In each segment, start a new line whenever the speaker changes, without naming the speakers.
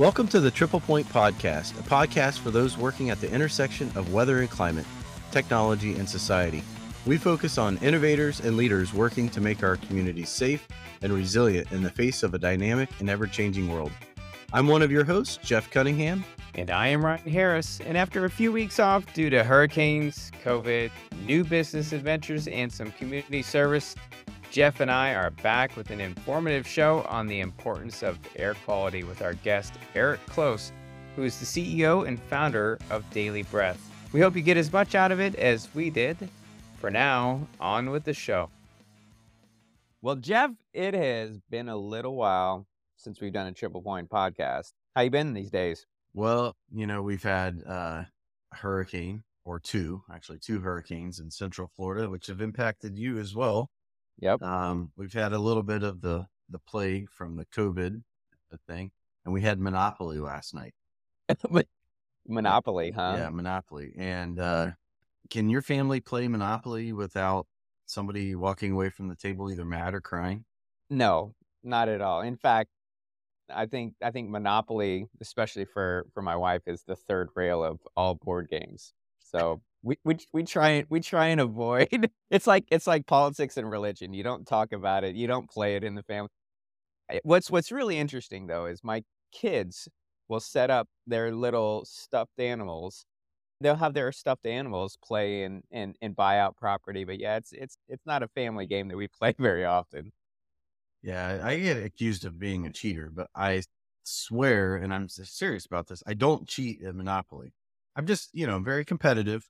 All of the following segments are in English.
Welcome to the Triple Point Podcast, a podcast for those working at the intersection of weather and climate, technology, and society. We focus on innovators and leaders working to make our communities safe and resilient in the face of a dynamic and ever changing world. I'm one of your hosts, Jeff Cunningham.
And I am Ryan Harris. And after a few weeks off due to hurricanes, COVID, new business adventures, and some community service, Jeff and I are back with an informative show on the importance of air quality with our guest, Eric Klos, who is the CEO and founder of Daily Breath. We hope you get as much out of it as we did. For now, on with the show. Well, Jeff, it has been a little while since we've done a Triple Point podcast. How you been these days?
Well, you know, we've had uh, a hurricane or two, actually two hurricanes in Central Florida, which have impacted you as well.
Yep.
Um, we've had a little bit of the the plague from the COVID thing, and we had Monopoly last night.
Monopoly, huh?
Yeah, Monopoly. And uh, can your family play Monopoly without somebody walking away from the table either mad or crying?
No, not at all. In fact, I think I think Monopoly, especially for for my wife, is the third rail of all board games. So we we we try we try and avoid. It's like it's like politics and religion. You don't talk about it. You don't play it in the family. Eh, what's what's really interesting though is my kids will set up their little stuffed animals. They'll have their stuffed animals play and and and buy out property. But yeah, it's it's it's not a family game that we play very often.
Yeah, I get accused of being a cheater, but I swear, and I'm serious about this, I don't cheat at Monopoly. I'm just, you know, very competitive.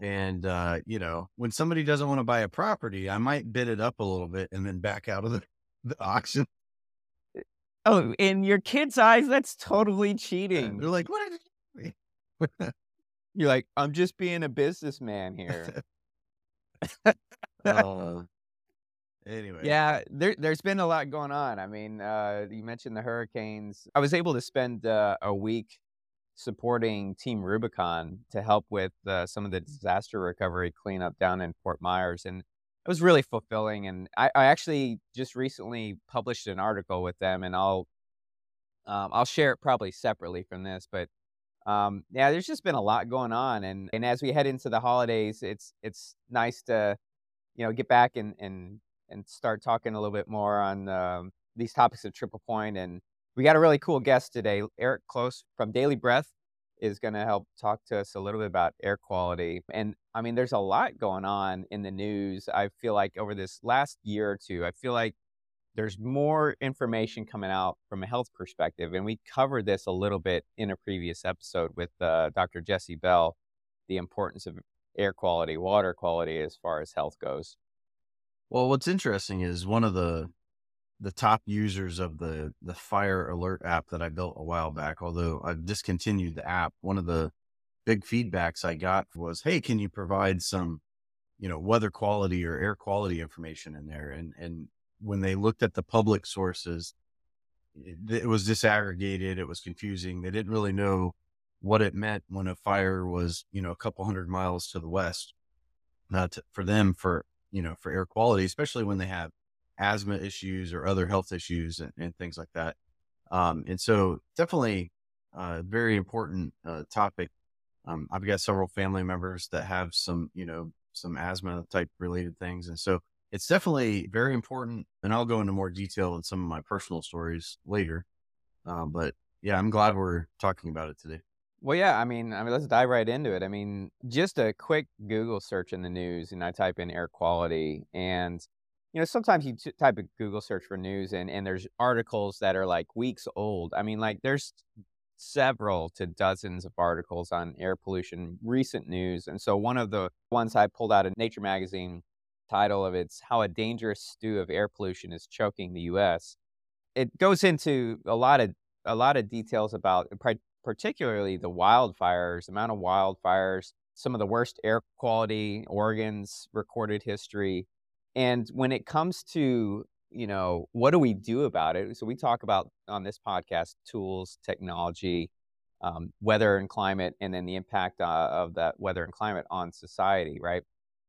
And, uh, you know, when somebody doesn't want to buy a property, I might bid it up a little bit and then back out of the, the auction.
Oh, in your kids' eyes, that's totally cheating.
And they're like, what?
are You're like, I'm just being a businessman here.
uh, anyway.
Yeah, there, there's been a lot going on. I mean, uh, you mentioned the hurricanes. I was able to spend uh, a week supporting Team Rubicon to help with uh, some of the disaster recovery cleanup down in Fort Myers. And it was really fulfilling. And I, I actually just recently published an article with them, and I'll um, I'll share it probably separately from this. But um, yeah, there's just been a lot going on, and and as we head into the holidays, it's it's nice to you know get back and and and start talking a little bit more on um, these topics of Triple Point and we got a really cool guest today. Eric Klos from Daily Breath is going to help talk to us a little bit about air quality. And I mean, there's a lot going on in the news. I feel like over this last year or two, I feel like there's more information coming out from a health perspective. And we covered this a little bit in a previous episode with uh, Dr. Jesse Bell, the importance of air quality, water quality as far as health goes.
Well, what's interesting is one of the the top users of the the fire alert app that I built a while back. Although I've discontinued the app, one of the big feedbacks I got was, "Hey, can you provide some, you know, weather quality or air quality information in there?" And and when they looked at the public sources, eh, it, it was disaggregated. It was confusing. They didn't really know what it meant when a fire was, you know, a couple hundred miles to the west. Uh, Not for them for you know for air quality, especially when they have asthma issues or other health issues and, and things like that. Um, and so definitely a uh, very important uh, topic. Um, I've got several family members that have some, you know, some asthma type related things. And so it's definitely very important. And I'll go into more detail in some of my personal stories later. Uh, but yeah, I'm glad we're talking about it today.
Well, yeah, I mean, I mean, let's dive right into it. I mean, just a quick Google search in the news, and I type in air quality, and you know, sometimes you type a Google search for news and, and there's articles that are like weeks old. I mean, like there's several to dozens of articles on air pollution, recent news. And so one of the ones I pulled out of Nature magazine title of it's How a Dangerous Stew of Air Pollution is Choking the US. It goes into a lot of a lot of details about particularly the wildfires, amount of wildfires, some of the worst air quality Oregon's recorded history, and when it comes to, you know, what do we do about it? So we talk about on this podcast tools, technology, um, weather and climate, and then the impact uh, of that weather and climate on society, right?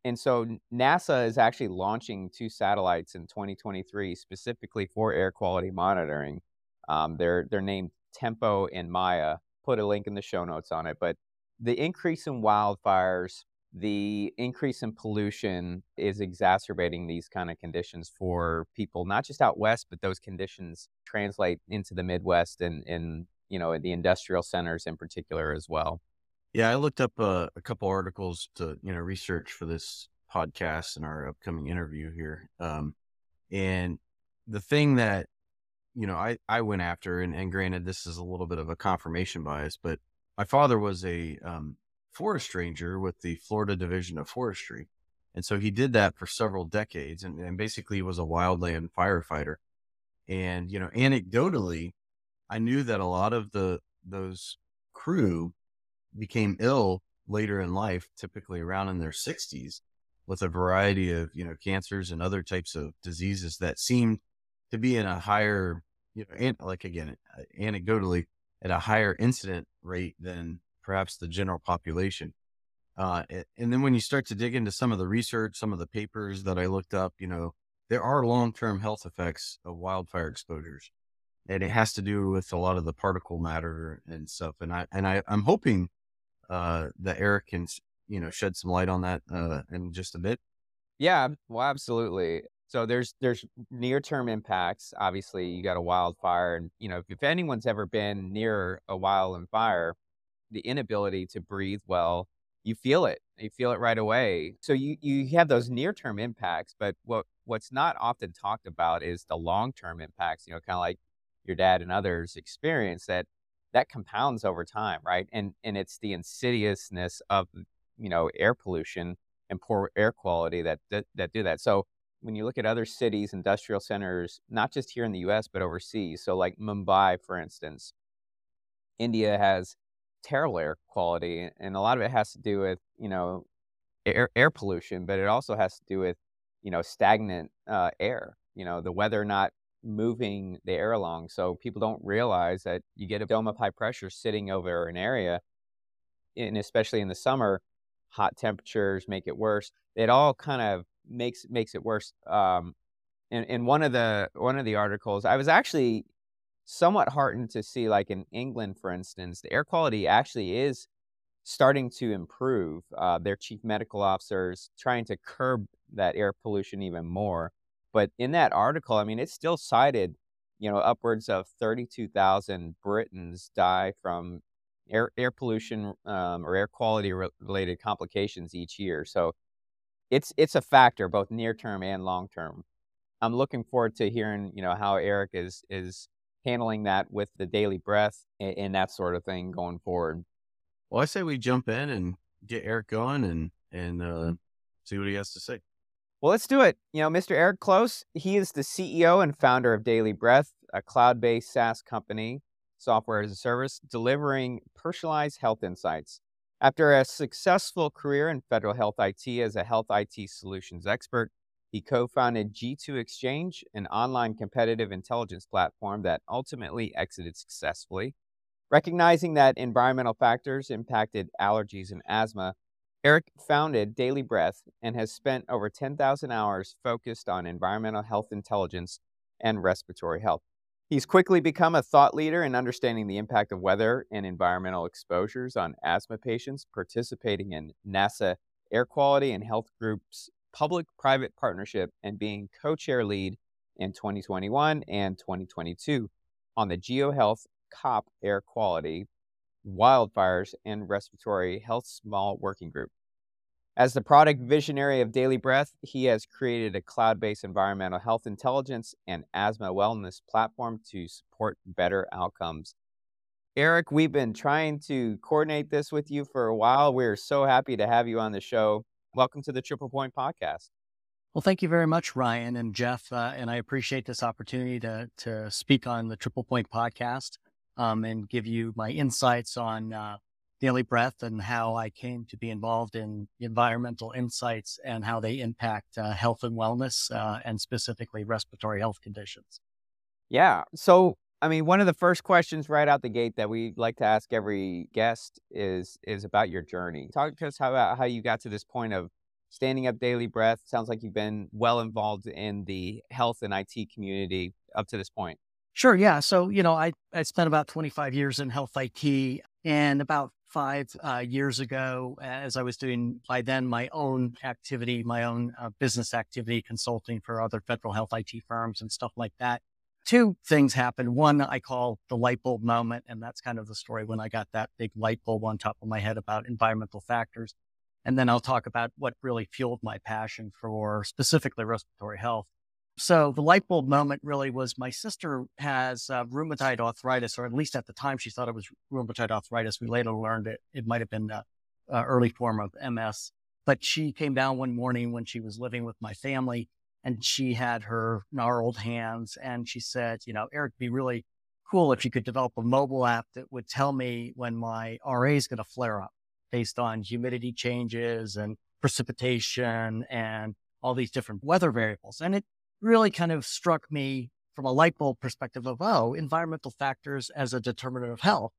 And so NASA is actually launching two satellites in 2023 specifically for air quality monitoring. Um, they're they're named Tempo and MAIA. Put a link in the show notes on it. But the increase in wildfires, the increase in pollution is exacerbating these kind of conditions for people, not just out west, but those conditions translate into the Midwest and, and you know, the industrial centers in particular as well.
Yeah, I looked up uh, a couple articles to you know research for this podcast and our upcoming interview here. Um, and the thing that you know I I went after, and, and granted this is a little bit of a confirmation bias, but my father was a um, forest ranger with the Florida Division of Forestry, and so he did that for several decades, and, and basically was a wildland firefighter. And you know, anecdotally, I knew that a lot of the those crew became ill later in life, typically around in their 60s, with a variety of you know cancers and other types of diseases that seemed to be in a higher, you know, and like again, uh, anecdotally, at a higher incident rate than perhaps the general population. Uh, and then when you start to dig into some of the research, some of the papers that I looked up, you know, there are long-term health effects of wildfire exposures, and it has to do with a lot of the particle matter and stuff. And I and I, I'm hoping uh, that Eric can, you know, shed some light on that uh, in just a bit.
Yeah, well, absolutely. So there's there's near term impacts. Obviously, you got a wildfire, and you know if, if anyone's ever been near a wildfire, the inability to breathe well, you feel it. You feel it right away. So you you have those near term impacts, but what what's not often talked about is the long term impacts. You know, kind of like your dad and others experience that that compounds over time, right? And and it's the insidiousness of you know air pollution and poor air quality that that, that do that. So when you look at other cities, industrial centers, not just here in the U.S. but overseas, so like Mumbai, for instance, India has terrible air quality, and a lot of it has to do with you know air air pollution, but it also has to do with you know stagnant uh, air. You know the weather not moving the air along. So people don't realize that you get a dome of high pressure sitting over an area, and especially in the summer, hot temperatures make it worse. It all kind of makes makes it worse. Um, in, in one of the one of the articles, I was actually somewhat heartened to see, like in England, for instance, the air quality actually is starting to improve. Uh, their chief medical officers trying to curb that air pollution even more. But in that article, I mean, it still cited, you know, upwards of 32,000 Britons die from air, air pollution um, or air quality re- related complications each year. So it's it's a factor both near term and long term. I'm looking forward to hearing, you know, how Eric is is handling that with the daily breath and, and that sort of thing going forward.
Well, I say we jump in and get Eric going and and uh, see what he has to say.
Well, let's do it. You know, Mr. Eric Klos, he is the CEO and founder of Daily Breath, a cloud based SaaS company, software as a service, delivering personalized health insights. After a successful career in federal health IT as a health IT solutions expert, he co founded G2 Exchange, an online competitive intelligence platform that ultimately exited successfully. Recognizing that environmental factors impacted allergies and asthma, Eric founded Daily Breath and has spent over 10,000 hours focused on environmental health intelligence and respiratory health. He's quickly become a thought leader in understanding the impact of weather and environmental exposures on asthma patients, participating in NASA Air Quality and Health Group's public private partnership, and being co chair lead in 2021 and 2022 on the GeoHealth COP Air Quality wildfires, and respiratory health small working group. As the product visionary of Daily Breath, he has created a cloud based environmental health intelligence and asthma wellness platform to support better outcomes. Eric, we've been trying to coordinate this with you for a while. We're so happy to have you on the show. Welcome to the Triple Point Podcast.
Well, thank you very much, Ryan and Jeff. Uh, and I appreciate this opportunity to, to speak on the Triple Point Podcast um, and give you my insights on uh, Daily Breath and how I came to be involved in environmental insights and how they impact uh, health and wellness uh, and specifically respiratory health conditions.
Yeah. So, I mean, one of the first questions right out the gate that we like to ask every guest is is about your journey. Talk to us about how you got to this point of standing up Daily Breath. Sounds like you've been well involved in the health and IT community up to this point.
Sure. Yeah. So, you know, I, I spent about 25 years in health IT and about five uh, years ago, as I was doing by then my own activity, my own uh, business activity, consulting for other federal health IT firms and stuff like that. Two things happened. One I call the light bulb moment, and that's kind of the story when I got that big light bulb on top of my head about environmental factors. And then I'll talk about what really fueled my passion for specifically respiratory health. So the light bulb moment really was my sister has uh, rheumatoid arthritis, or at least at the time she thought it was rheumatoid arthritis. We later learned it it might have been an early form of MS. But she came down one morning when she was living with my family, and she had her gnarled hands, and she said, "You know, Eric, be really cool if you could develop a mobile app that would tell me when my RA is going to flare up based on humidity changes and precipitation and all these different weather variables." And it really kind of struck me from a light bulb perspective of, oh, environmental factors as a determinant of health.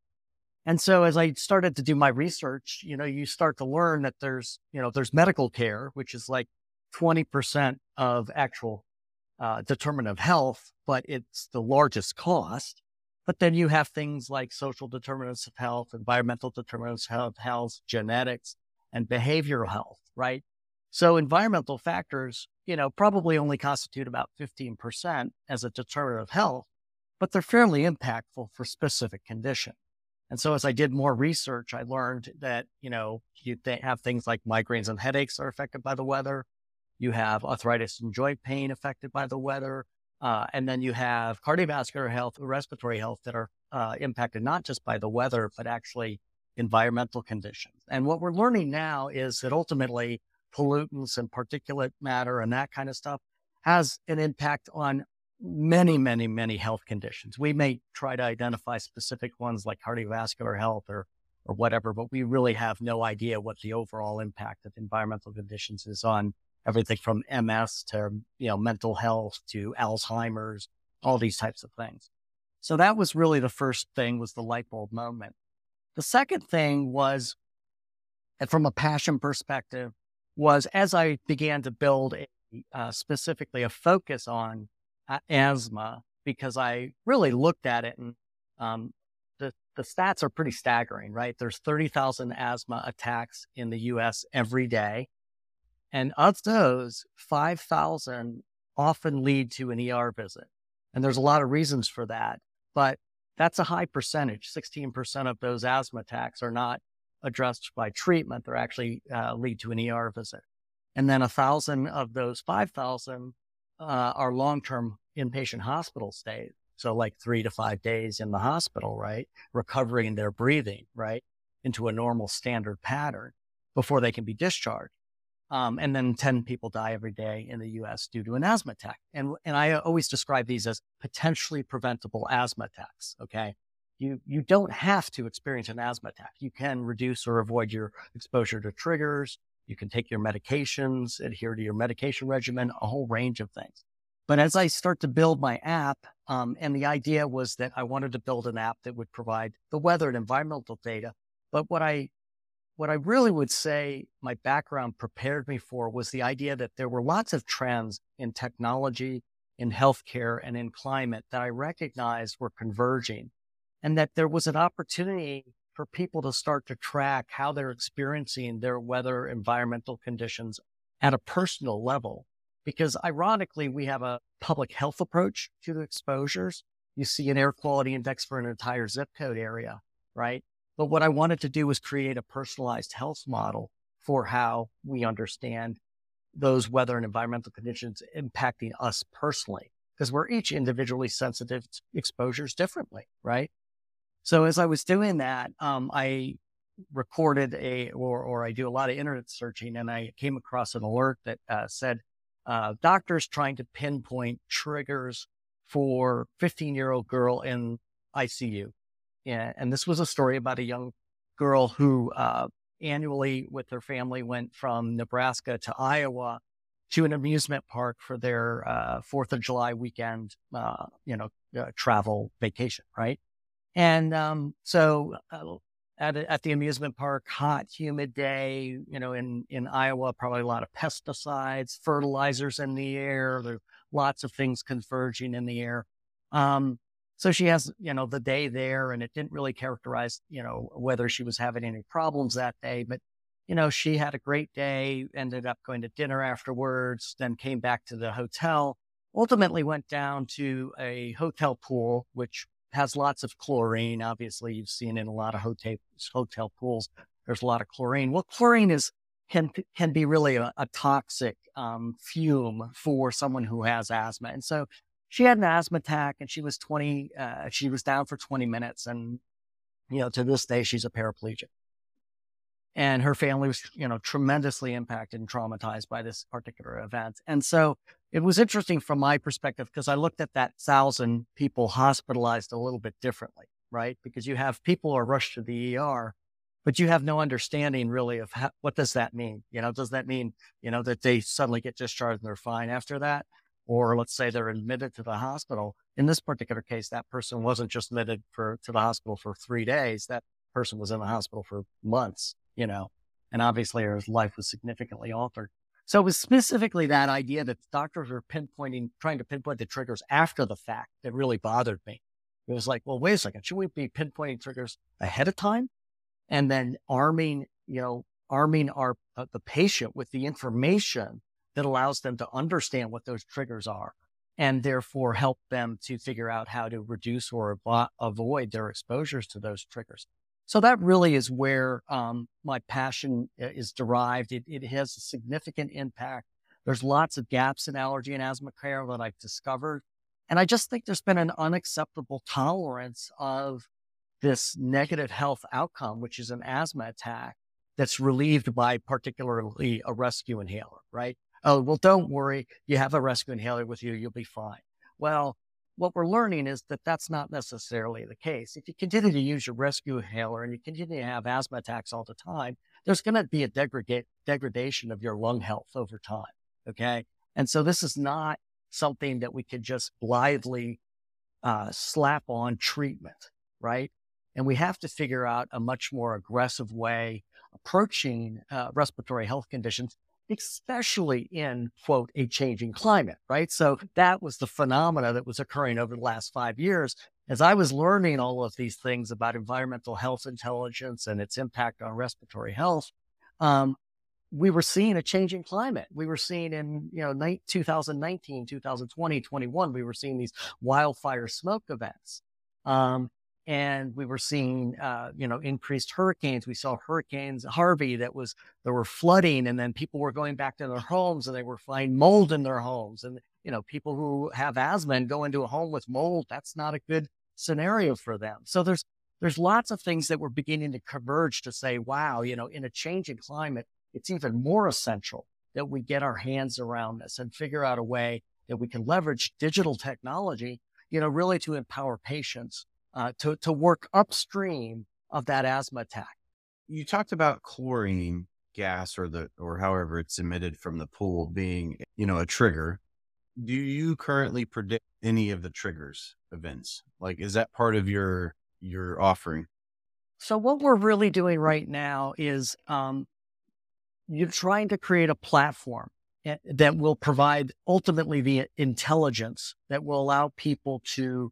And so as I started to do my research, you know, you start to learn that there's, you know, there's medical care, which is like 20% of actual uh, determinant of health, but it's the largest cost. But then you have things like social determinants of health, environmental determinants of health, genetics, and behavioral health, right? So environmental factors, you know, probably only constitute about 15% as a determinant of health, but they're fairly impactful for specific condition. And so as I did more research, I learned that, you know, you th- have things like migraines and headaches are affected by the weather. You have arthritis and joint pain affected by the weather. Uh, and then you have cardiovascular health, respiratory health that are uh, impacted not just by the weather, but actually environmental conditions. And what we're learning now is that ultimately pollutants and particulate matter and that kind of stuff has an impact on many, many, many health conditions. We may try to identify specific ones like cardiovascular health or, or whatever, but we really have no idea what the overall impact of environmental conditions is on everything from MS to, you know, mental health to Alzheimer's, all these types of things. So that was really the first thing was the light bulb moment. The second thing was, from a passion perspective, was as I began to build a, uh, specifically a focus on uh, asthma, because I really looked at it and um, the, the stats are pretty staggering, right? There's 30,000 asthma attacks in the US every day. And of those, 5,000 often lead to an ER visit. And there's a lot of reasons for that, but that's a high percentage. 16% of those asthma attacks are not addressed by treatment, they actually uh, lead to an ER visit. And then a thousand of those 5,000 uh, are long term inpatient hospital stays. So, like three to five days in the hospital, right? Recovering their breathing, right? Into a normal standard pattern before they can be discharged. Um, and then 10 people die every day in the US due to an asthma attack. And, and I always describe these as potentially preventable asthma attacks. Okay you you don't have to experience an asthma attack. You can reduce or avoid your exposure to triggers. You can take your medications, adhere to your medication regimen, a whole range of things. But as I start to build my app, um, and the idea was that I wanted to build an app that would provide the weather and environmental data. But what I what I really would say my background prepared me for was the idea that there were lots of trends in technology, in healthcare, and in climate that I recognized were converging and that there was an opportunity for people to start to track how they're experiencing their weather environmental conditions at a personal level. Because ironically, we have a public health approach to the exposures. You see an air quality index for an entire zip code area, right? But what I wanted to do was create a personalized health model for how we understand those weather and environmental conditions impacting us personally, because we're each individually sensitive to exposures differently, right? So as I was doing that, um, I recorded a, or, or I do a lot of internet searching and I came across an alert that uh, said, uh, doctors trying to pinpoint triggers for 15 year old girl in ICU. Yeah, and this was a story about a young girl who uh, annually with her family went from Nebraska to Iowa to an amusement park for their uh, Fourth of July weekend, uh, you know, uh, travel vacation, right? And um, so uh, at, at the amusement park, hot, humid day, you know, in, in Iowa, probably a lot of pesticides, fertilizers in the air. There's lots of things converging in the air. Um, So she has, you know, the day there and it didn't really characterize, you know, whether she was having any problems that day, but you know, she had a great day, ended up going to dinner afterwards, then came back to the hotel, ultimately went down to a hotel pool, which has lots of chlorine. Obviously, you've seen in a lot of hotel, hotel pools, there's a lot of chlorine. Well, chlorine is can can be really a, a toxic um, fume for someone who has asthma. And so she had an asthma attack, and she was 20. Uh, she was down for 20 minutes, and you know, to this day, she's a paraplegic. And her family was you know tremendously impacted and traumatized by this particular event. And so it was interesting from my perspective because i looked at that thousand people hospitalized a little bit differently right? Because you have people who are rushed to the er but you have no understanding really of how, what does that mean? You know does that mean you know that they suddenly get discharged and they're fine after that or let's say they're admitted to the hospital in this particular case that person wasn't just admitted for to the hospital for three days that person was in the hospital for months you know, and obviously her life was significantly altered. So it was specifically that idea that doctors were pinpointing, trying to pinpoint the triggers after the fact that really bothered me. It was like, well, wait a second, should we be pinpointing triggers ahead of time and then arming, you know, arming our uh, the patient with the information that allows them to understand what those triggers are and therefore help them to figure out how to reduce or avo- avoid their exposures to those triggers. So that really is where um, my passion uh, is derived. It, it has a significant impact. There's lots of gaps in allergy and asthma care that I've discovered. And I just think there's been an unacceptable tolerance of this negative health outcome, which is an asthma attack that's relieved by particularly a rescue inhaler, right? Oh, well, don't worry. You have a rescue inhaler with you. You'll be fine. Well, what we're learning is that that's not necessarily the case. If you continue to use your rescue inhaler and you continue to have asthma attacks all the time, there's going to be a degrada- degradation of your lung health over time. Okay. And so this is not something that we could just blithely uh, slap on treatment, right? And we have to figure out a much more aggressive way approaching uh, respiratory health conditions especially in quote a changing climate right? So that was the phenomena that was occurring over the last five years. As i was learning all of these things about environmental health intelligence and its impact on respiratory health um, we were seeing a changing climate. We were seeing in you know 2019 2020 21 we were seeing these wildfire smoke events. Um, and we were seeing uh, you know increased hurricanes. We saw hurricanes harvey that was there were flooding and then people were going back to their homes and they were finding mold in their homes and you know people who have asthma and go into a home with mold that's not a good scenario for them. So there's there's lots of things that we're beginning to converge to say wow you know in a changing climate it's even more essential that we get our hands around this and figure out a way that we can leverage digital technology you know really to empower patients uh, to, to work upstream of that asthma attack.
You talked about chlorine gas or the or however it's emitted from the pool being you know a trigger. Do you currently predict any of the triggers events? Like is that part of your your offering?
So what we're really doing right now is um, you're trying to create a platform eh, that will provide ultimately the intelligence that will allow people to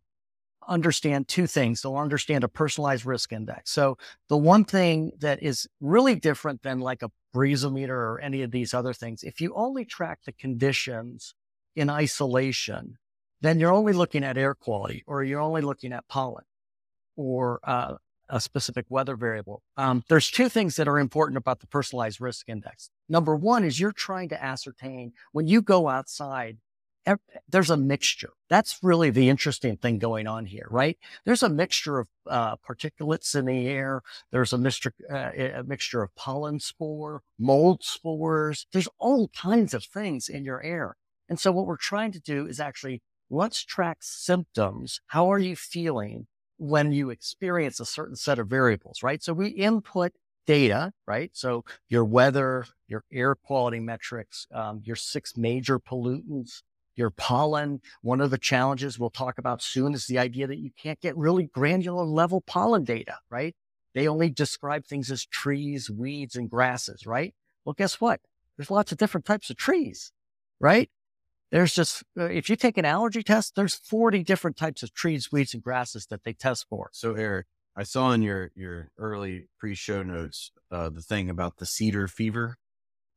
understand two things. They'll understand a personalized risk index. So the one thing that is really different than like a BreezoMeter or any of these other things, if you only track the conditions in isolation, then you're only looking at air quality or you're only looking at pollen or uh, a specific weather variable. Um, there's two things that are important about the personalized risk index. Number one is you're trying to ascertain when you go outside there's a mixture. That's really the interesting thing going on here, right? There's a mixture of uh, particulates in the air. There's a mixture, uh, a mixture of pollen spore, mold spores. There's all kinds of things in your air. And so what we're trying to do is actually let's track symptoms. How are you feeling when you experience a certain set of variables, right? So we input data, right? So your weather, your air quality metrics, um, your six major pollutants, your pollen. One of the challenges we'll talk about soon is the idea that you can't get really granular level pollen data, right? They only describe things as trees, weeds, and grasses, right? Well, guess what? There's lots of different types of trees, right? there's just, uh, if you take an allergy test, there's 40 different types of trees, weeds, and grasses that they test for.
So, Eric, I saw in your, your early pre show notes uh, the thing about the cedar fever.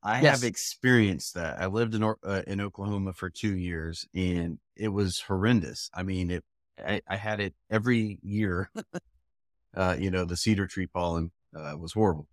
I
Yes.
have experienced that. I lived in uh, in Oklahoma for two years, and it was horrendous. I mean, it. I, I had it every year. uh, you know, the cedar tree pollen uh, was horrible.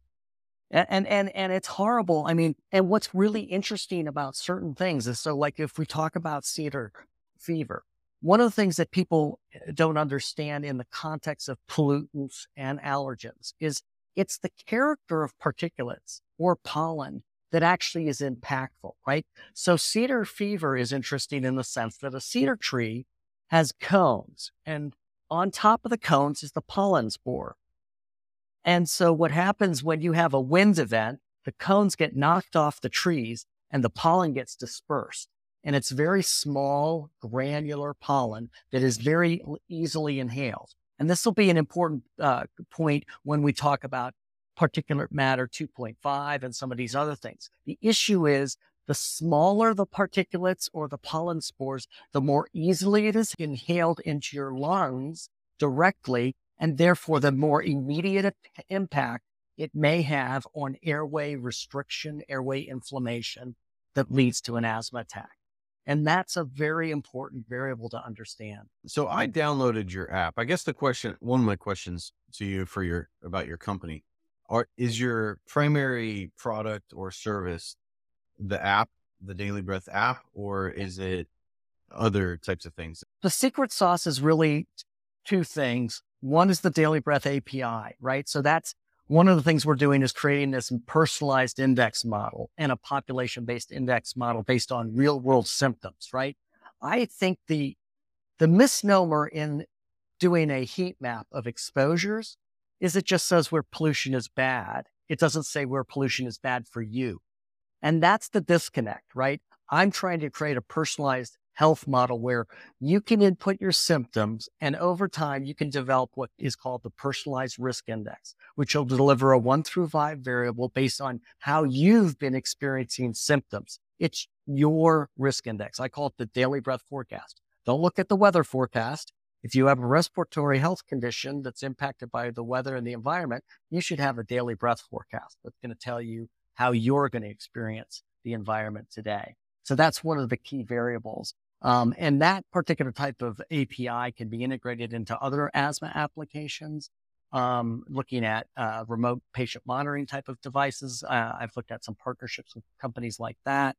And, and and and it's horrible. I mean, and what's really interesting about certain things is so like if we talk about cedar fever, one of the things that people uh, don't understand in the context of pollutants and allergens is it's the character of particulates or pollen that actually is impactful, right? So cedar fever is interesting in the sense that a cedar tree has cones and on top of the cones is the pollen spore. And so what happens when you have a wind event, the cones get knocked off the trees and the pollen gets dispersed. And it's very small, granular pollen that is very easily inhaled. And this will be an important uh, point when we talk about particulate matter 2.5 and some of these other things. The issue is the smaller the particulates or the pollen spores, the more easily it is inhaled into your lungs directly and therefore the more immediate impact it may have on airway restriction, airway inflammation that leads to an asthma attack. And that's a very important variable to understand.
So I downloaded your app. I guess the question, one of my questions to you for your about your company, are is your primary product or service the app, the Daily Breath app, or is it other types of things?
The secret sauce is really two things. One is the Daily Breath API, right? So that's one of the things we're doing is creating this personalized index model and a population based index model based on real world symptoms, right? I think the, the misnomer in doing a heat map of exposures is it just says where pollution is bad. It doesn't say where pollution is bad for you. And that's the disconnect, right? I'm trying to create a personalized health model where you can input your symptoms and over time you can develop what is called the personalized risk index, which will deliver a one through five variable based on how you've been experiencing symptoms. It's your risk index. I call it the daily breath forecast. Don't look at the weather forecast. If you have a respiratory health condition that's impacted by the weather and the environment, you should have a daily breath forecast that's going to tell you how you're going to experience the environment today. So that's one of the key variables. Um, and that particular type of API can be integrated into other asthma applications. Um, looking at uh, remote patient monitoring type of devices, uh, I've looked at some partnerships with companies like that.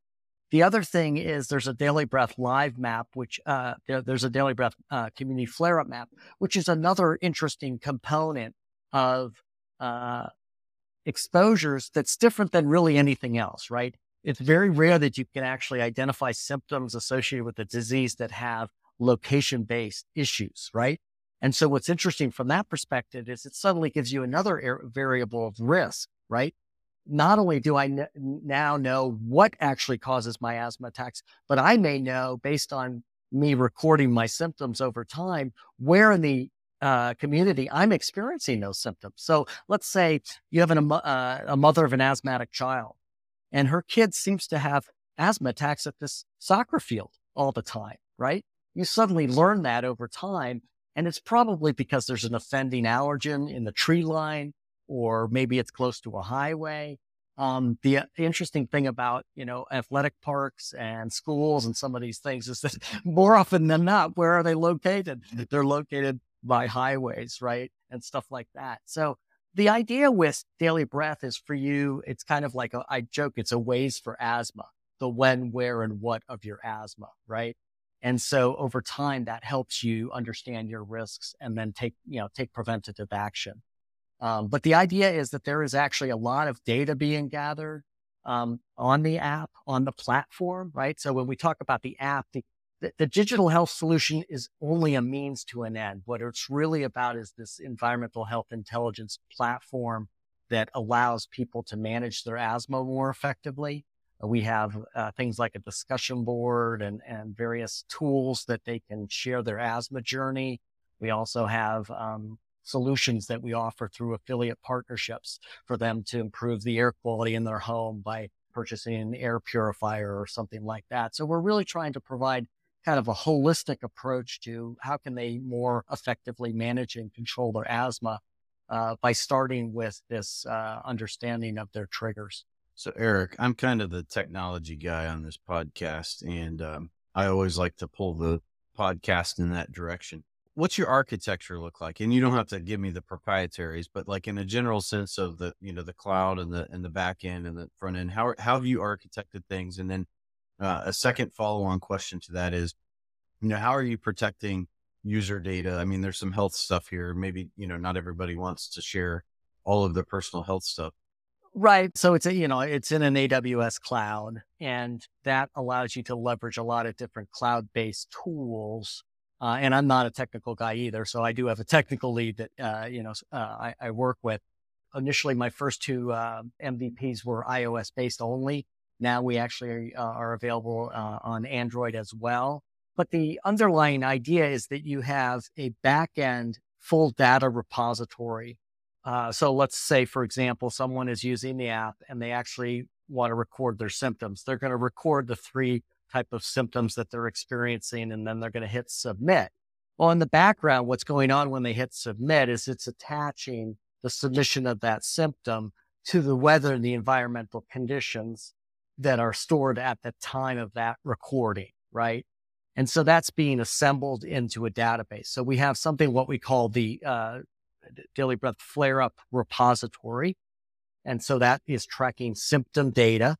The other thing is there's a Daily Breath live map, which uh, there, there's a Daily Breath uh, community flare up map, which is another interesting component of uh, exposures that's different than really anything else, right? It's very rare that you can actually identify symptoms associated with a disease that have location based issues, right? And so what's interesting from that perspective is it suddenly gives you another variable of risk, right? Not only do I n- now know what actually causes my asthma attacks, but I may know based on me recording my symptoms over time, where in the uh, community I'm experiencing those symptoms. So let's say you have an, uh, a mother of an asthmatic child and her kid seems to have asthma attacks at this soccer field all the time, right? You suddenly learn that over time. And it's probably because there's an offending allergen in the tree line, or maybe it's close to a highway. Um, the uh, interesting thing about, you know, athletic parks and schools and some of these things is that more often than not, where are they located? They're located by highways, right? And stuff like that. So the idea with daily breath is for you, it's kind of like a, I joke, it's a ways for asthma, the when, where, and what of your asthma, right? And so over time, that helps you understand your risks and then take, you know, take preventative action. Um, but the idea is that there is actually a lot of data being gathered um, on the app, on the platform, right? So when we talk about the app, the, the, the digital health solution is only a means to an end. What it's really about is this environmental health intelligence platform that allows people to manage their asthma more effectively. We have uh, things like a discussion board and, and various tools that they can share their asthma journey. We also have um, solutions that we offer through affiliate partnerships for them to improve the air quality in their home by purchasing an air purifier or something like that. So we're really trying to provide kind of a holistic approach to how can they more effectively manage and control their asthma uh, by starting with this uh, understanding of their triggers.
So, Eric, I'm kind of the technology guy on this podcast, and um, I always like to pull the podcast in that direction. What's your architecture look like? And you don't have to give me the proprietaries, but like in a general sense of the you know the cloud and the and the back end and the front end. How how have you architected things? And then uh, a second follow on question to that is, you know, how are you protecting user data? I mean, there's some health stuff here. Maybe you know not everybody wants to share all of their personal health stuff
Right. So it's a, you know, it's in an AWS cloud and that allows you to leverage a lot of different cloud based tools. Uh, and I'm not a technical guy either. So I do have a technical lead that, uh, you know, uh, I, I, work with. Initially, my first two uh, MVPs were iOS based only. Now we actually uh, are available uh, on Android as well. But the underlying idea is that you have a backend full data repository so let's say, for example, someone is using the app and they actually want to record their symptoms. They're going to record the three type of symptoms that they're experiencing, and then they're going to hit submit. Well, in the background, what's going on when they hit submit is it's attaching the submission of that symptom to the weather and the environmental conditions that are stored at the time of that recording, right? And so that's being assembled into a database. So we have something what we call the uh, daily breath flare up repository. And so that is tracking symptom data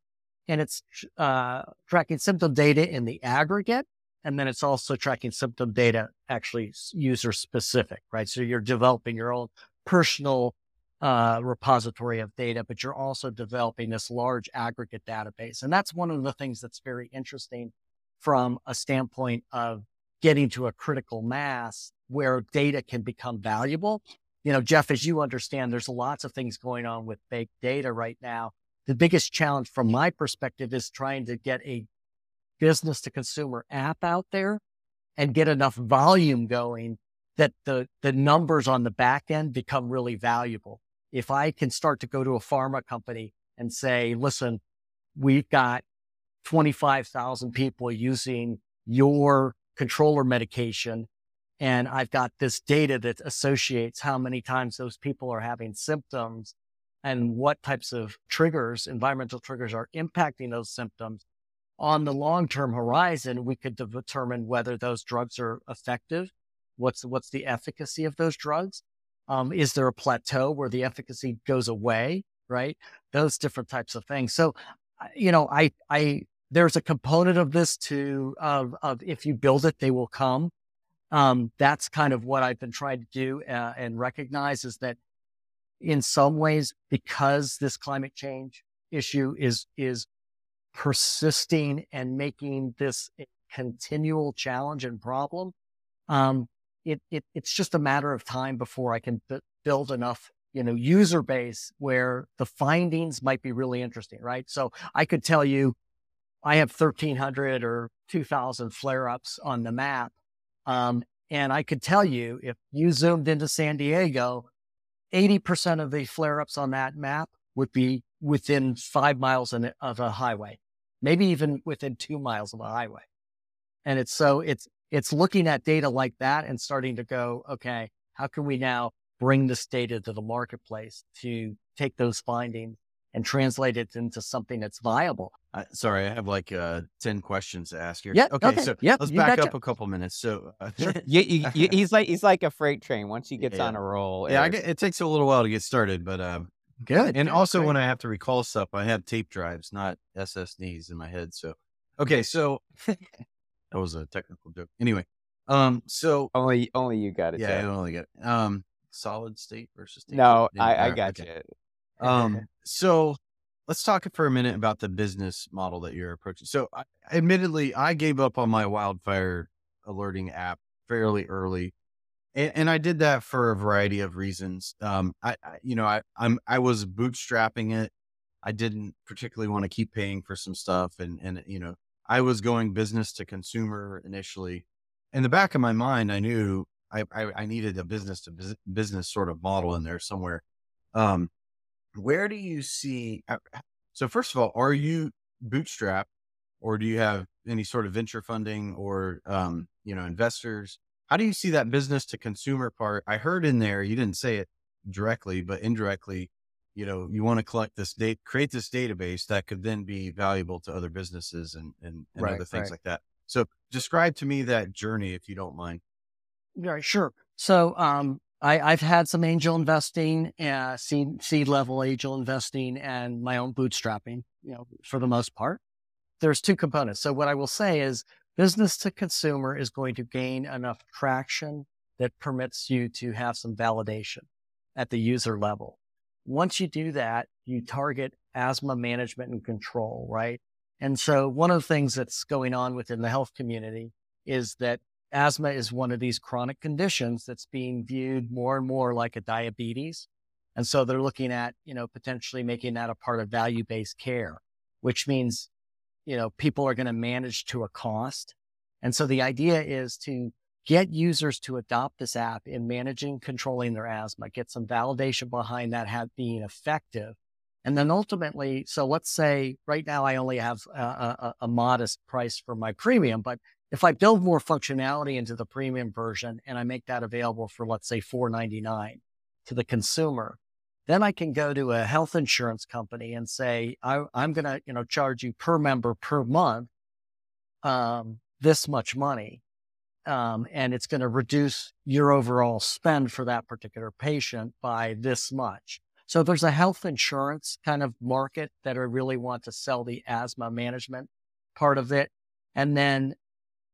and it's uh, tracking symptom data in the aggregate. And then it's also tracking symptom data actually user specific, right? So you're developing your own personal uh, repository of data, but you're also developing this large aggregate database. And that's one of the things that's very interesting from a standpoint of getting to a critical mass where data can become valuable you know, Jeff, as you understand, there's lots of things going on with big data right now. The biggest challenge from my perspective is trying to get a business to consumer app out there and get enough volume going that the, the numbers on the back end become really valuable. If I can start to go to a pharma company and say, listen, we've got 25,000 people using your controller medication and I've got this data that associates how many times those people are having symptoms and what types of triggers, environmental triggers are impacting those symptoms. On the long term horizon, we could determine whether those drugs are effective. What's, what's the efficacy of those drugs? Um, is there a plateau where the efficacy goes away? Right. Those different types of things. So, you know, I, I, there's a component of this to, of, of if you build it, they will come um, that's kind of what I've been trying to do uh, and recognize is that in some ways, because this climate change issue is is persisting and making this a continual challenge and problem, um, it, it it's just a matter of time before I can b- build enough you know user base where the findings might be really interesting, right? So I could tell you, I have 1,300 or 2,000 flare ups on the map um, and I could tell you if you zoomed into San Diego, 80% of the flare ups on that map would be within five miles of a highway, maybe even within two miles of a highway. And it's so it's, it's looking at data like that and starting to go, okay, how can we now bring this data to the marketplace to take those findings and translate it into something that's viable.
Uh, sorry, I have like uh, 10 questions to ask here.
Yeah.
Okay.
okay.
So
yep,
let's back up a couple minutes. So uh,
sure. you, you, you, he's like, he's like a freight train. Once he gets
yeah.
on a roll.
Yeah. Get, it takes a little while to get started, but um,
good.
And
good,
also
great.
when I have to recall stuff, I have tape drives, not SSDs in my head. So, okay. So that was a technical joke. Anyway. Um, so
only, only you got it.
Yeah. I only got it. Um, solid state versus state.
No, I, I got okay.
you. Um, so let's talk for a minute about the business model that you're approaching. So, I, admittedly, I gave up on my wildfire alerting app fairly early, and, and I did that for a variety of reasons. Um, I, I, you know, I, I'm I was bootstrapping it. I didn't particularly want to keep paying for some stuff, and and you know, I was going business to consumer initially. In the back of my mind, I knew I, I, I needed a business to business sort of model in there somewhere. Um, where do you see uh, So first of all, are you bootstrap or do you have any sort of venture funding or, um, you know, investors? How do you see that business to consumer part? I heard in there, you didn't say it directly, but indirectly, you know, you want to collect this data, create this database that could then be valuable to other businesses and, and, and right, other things right. like that. So describe to me that journey, if you don't mind.
Yeah, sure. So, um, I, have had some angel investing, uh, seed, seed level angel investing, and my own bootstrapping, you know, for the most part. There's two components. So what I will say is business to consumer is going to gain enough traction that permits you to have some validation at the user level. Once you do that, you target asthma management and control, right? And so one of the things that's going on within the health community is that asthma is one of these chronic conditions that's being viewed more and more like a diabetes. And so they're looking at, you know, potentially making that a part of value based care, which means, you know, people are going to manage to a cost. And so the idea is to get users to adopt this app in managing, controlling their asthma, get some validation behind that being effective. And then ultimately, so let's say right now I only have a, a, a modest price for my premium, but if I build more functionality into the premium version and I make that available for, let's say, $4.99 to the consumer, then I can go to a health insurance company and say, I, am going to, you know, charge you per member per month um, this much money. Um, and it's going to reduce your overall spend for that particular patient by this much. So there's a health insurance kind of market that I really want to sell the asthma management part of it. And then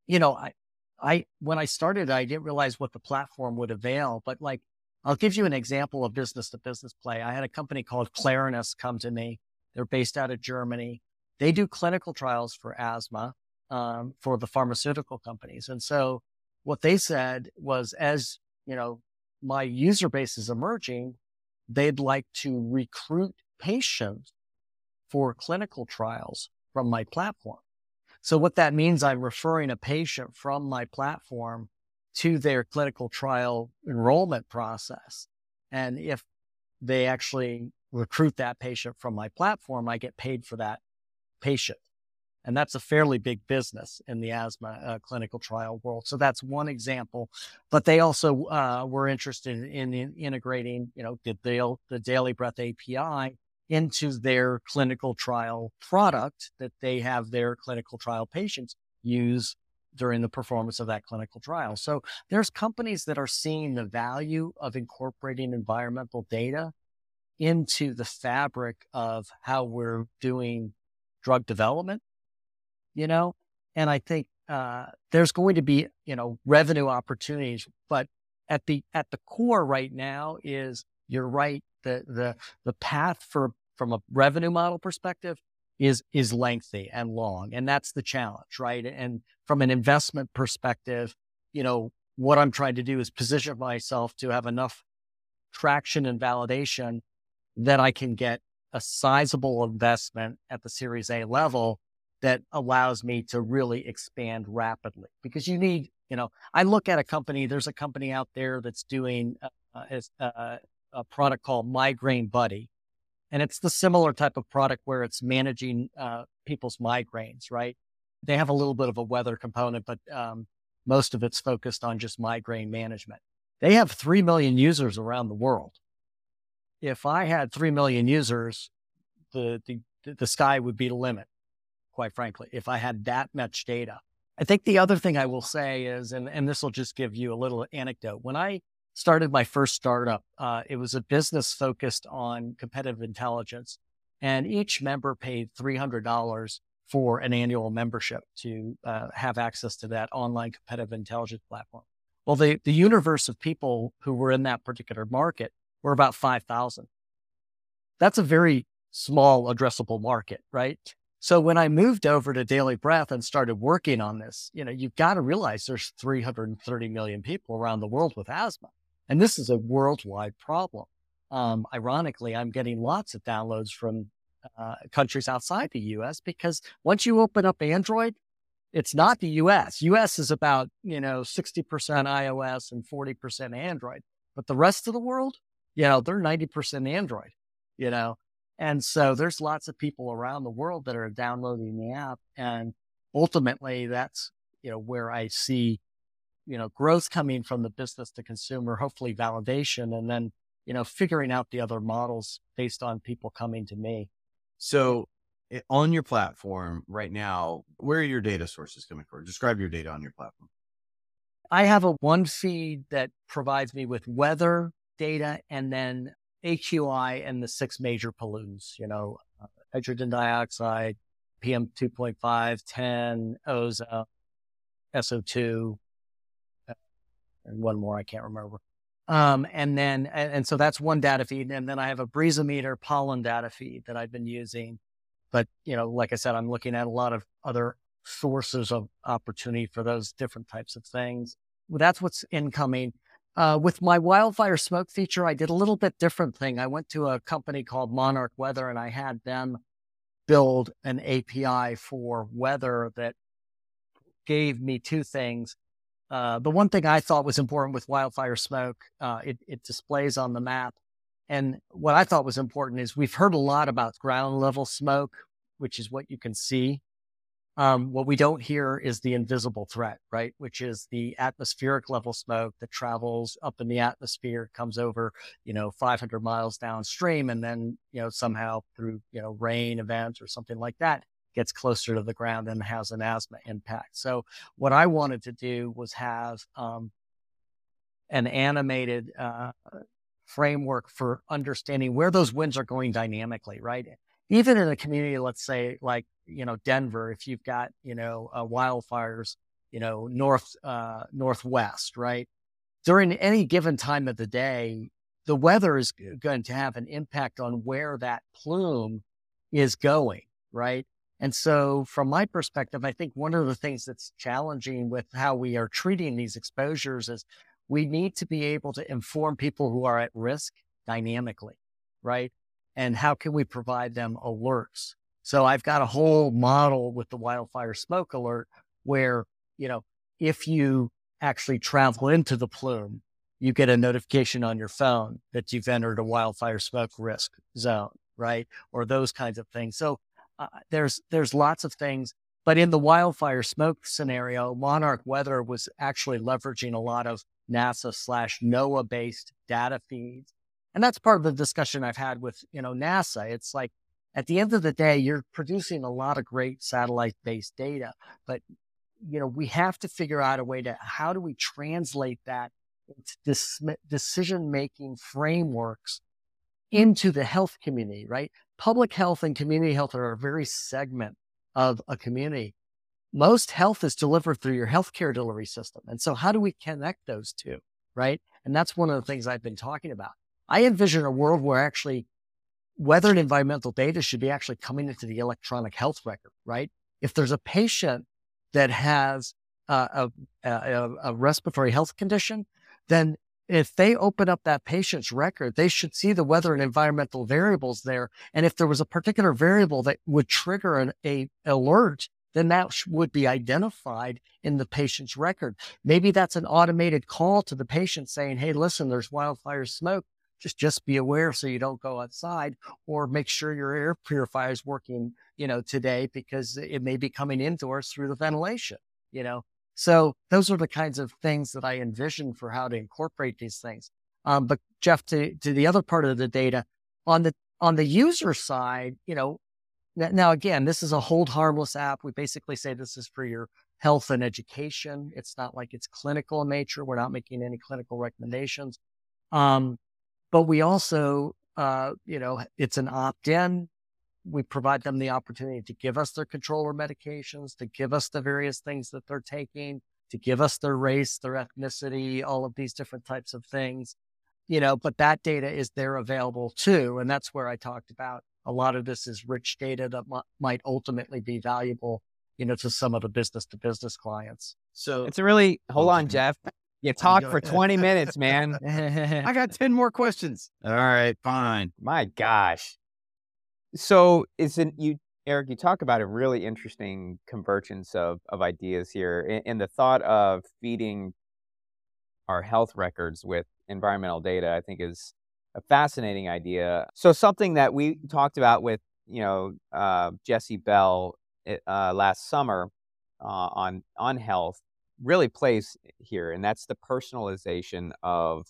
you know, I, I, when I started, I didn't realize what the platform would avail, but like, I'll give you an example of business to business play. I had a company called Clarinus come to me. They're based out of Germany. They do clinical trials for asthma um, for the pharmaceutical companies. And so what they said was, as you know, my user base is emerging, they'd like to recruit patients for clinical trials from my platform. So what that means, I'm referring a patient from my platform to their clinical trial enrollment process. And if they actually recruit that patient from my platform, I get paid for that patient. And that's a fairly big business in the asthma uh, clinical trial world. So that's one example. But they also uh, were interested in, in, integrating, you know, the, the Daily Breath API into their clinical trial product that they have their clinical trial patients use during the performance of that clinical trial. So there's companies that are seeing the value of incorporating environmental data into the fabric of how we're doing drug development, you know, and I think uh, there's going to be, you know, revenue opportunities, but at the at the core right now is you're right the the the path for from a revenue model perspective is is lengthy and long and that's the challenge right? And from an investment perspective you know what i'm trying to do is position myself to have enough traction and validation that i can get a sizable investment at the series a level that allows me to really expand rapidly. Because you need you know i look at a company there's a company out there that's doing uh, uh, a product called Migraine Buddy. And it's the similar type of product where it's managing uh, people's migraines, right? They have a little bit of a weather component, but um, most of it's focused on just migraine management. They have 3 million users around the world. If I had 3 million users, the, the, the sky would be the limit, quite frankly, if I had that much data. I think the other thing I will say is, and, and this will just give you a little anecdote. When I started my first startup. Uh, it was a business focused on competitive intelligence, and each member paid $300 for an annual membership to uh, have access to that online competitive intelligence platform. Well, the, the universe of people who were in that particular market were about 5,000. That's a very small addressable market, right? So when I moved over to Daily Breath and started working on this, you know, you've got to realize there's 330 million people around the world with asthma. And this is a worldwide problem. Um, ironically, I'm getting lots of downloads from uh, countries outside the US because once you open up Android, it's not the US. US is about, you know, 60% iOS and 40% Android. But the rest of the world, you know, they're 90% Android, you know. And so there's lots of people around the world that are downloading the app. And ultimately that's, you know, where I see, you know, growth coming from the business to consumer, hopefully validation, and then, you know, figuring out the other models based on people coming to me.
So eh, on your platform right now, where are your data sources coming from? Describe your data on your platform.
I have a one feed that provides me with weather data and then AQI and the six major pollutants, you know, uh, hydrogen dioxide, PM 2.5, 10, ozone, SO2, uh, and one more I can't remember. Um, and then, and, and, so that's one data feed. And then I have a BreezoMeter pollen data feed that I've been using. But, you know, like I said, I'm looking at a lot of other sources of opportunity for those different types of things. Well, that's what's incoming. Uh, with my wildfire smoke feature, I did a little bit different thing. I went to a company called Monarch Weather and I had them build an API for weather that gave me two things. Uh, the one thing I thought was important with wildfire smoke, uh, it, it displays on the map. And what I thought was important is we've heard a lot about ground level smoke, which is what you can see um, what we don't hear is the invisible threat, right? Which is the atmospheric level smoke that travels up in the atmosphere, comes over, you know, 500 miles downstream, and then, you know, somehow through, you know, rain events or something like that, gets closer to the ground and has an asthma impact. So what I wanted to do was have um, an animated uh, framework for understanding where those winds are going dynamically, right? Even in a community, let's say like you know, Denver, if you've got, you know, uh, wildfires, you know, north, uh, northwest, right? During any given time of the day, the weather is going to have an impact on where that plume is going, right? And so, from my perspective, I think one of the things that's challenging with how we are treating these exposures is we need to be able to inform people who are at risk dynamically, right? And how can we provide them alerts so I've got a whole model with the wildfire smoke alert where, you know, if you actually travel into the plume, you get a notification on your phone that you've entered a wildfire smoke risk zone, right? Or those kinds of things. So uh, there's there's lots of things, but in the wildfire smoke scenario, Monarch Weather was actually leveraging a lot of NASA slash NOAA based data feeds, and that's part of the discussion I've had with you know NASA. It's like at the end of the day, you're producing a lot of great satellite based data, but you know, we have to figure out a way to how do we translate that into decision making frameworks into the health community, right? Public health and community health are a very segment of a community. Most health is delivered through your healthcare delivery system. And so how do we connect those two? Right. And that's one of the things I've been talking about. I envision a world where actually weather and environmental data should be actually coming into the electronic health record, right? If there's a patient that has uh, a, a, a, respiratory health condition, then if they open up that patient's record, they should see the weather and environmental variables there. And if there was a particular variable that would trigger an a alert, then that would be identified in the patient's record. Maybe that's an automated call to the patient saying, Hey, listen, there's wildfire smoke just just be aware so you don't go outside or make sure your air purifier is working you know today because it may be coming indoors through the ventilation you know so those are the kinds of things that i envision for how to incorporate these things. Um, but jeff to, to the other part of the data on the on the user side you know now again this is a hold harmless app. We basically say this is for your health and education. It's not like it's clinical in nature. We're not making any clinical recommendations. Um, but we also, uh, you know, it's an opt in. We provide them the opportunity to give us their controller medications, to give us the various things that they're taking, to give us their race, their ethnicity, all of these different types of things, you know, but that data is there available too. And that's where I talked about a lot of this is rich data that m- might ultimately be valuable, you know, to some of the business to business clients.
So it's a really, hold on, Jeff. You talk for 20 minutes, man.
I got 10 more questions. All right, fine.
My gosh. So it's an you Eric, you talk about a really interesting convergence of of ideas here. And the thought of feeding our health records with environmental data, I think is a fascinating idea. So something that we talked about with you know uh, Jesse Bell eh, uh, last summer uh, on on health really plays here, and that's the personalization of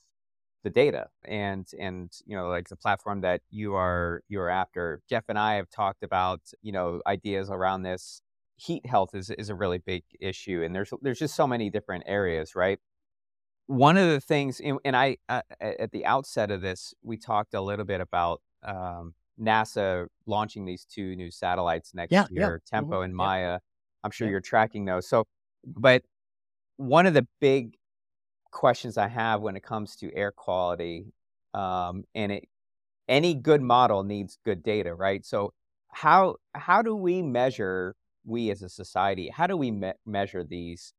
the data and and you know like the platform that you are you are after. Jeff and I have talked about you know ideas around this. Heat health is is a really big issue, and there's there's just so many different areas, right? One of the things, and I uh, at the outset of this, we talked a little bit about um, NASA launching these two new satellites next
yeah,
year,
yeah.
TEMPO
mm-hmm.
and MAIA.
Yeah.
I'm sure you're tracking those. So, but one of the big questions I have when it comes to air quality, um, and it, any good model needs good data, right? So, how how do we measure we as a society? How do we me- measure these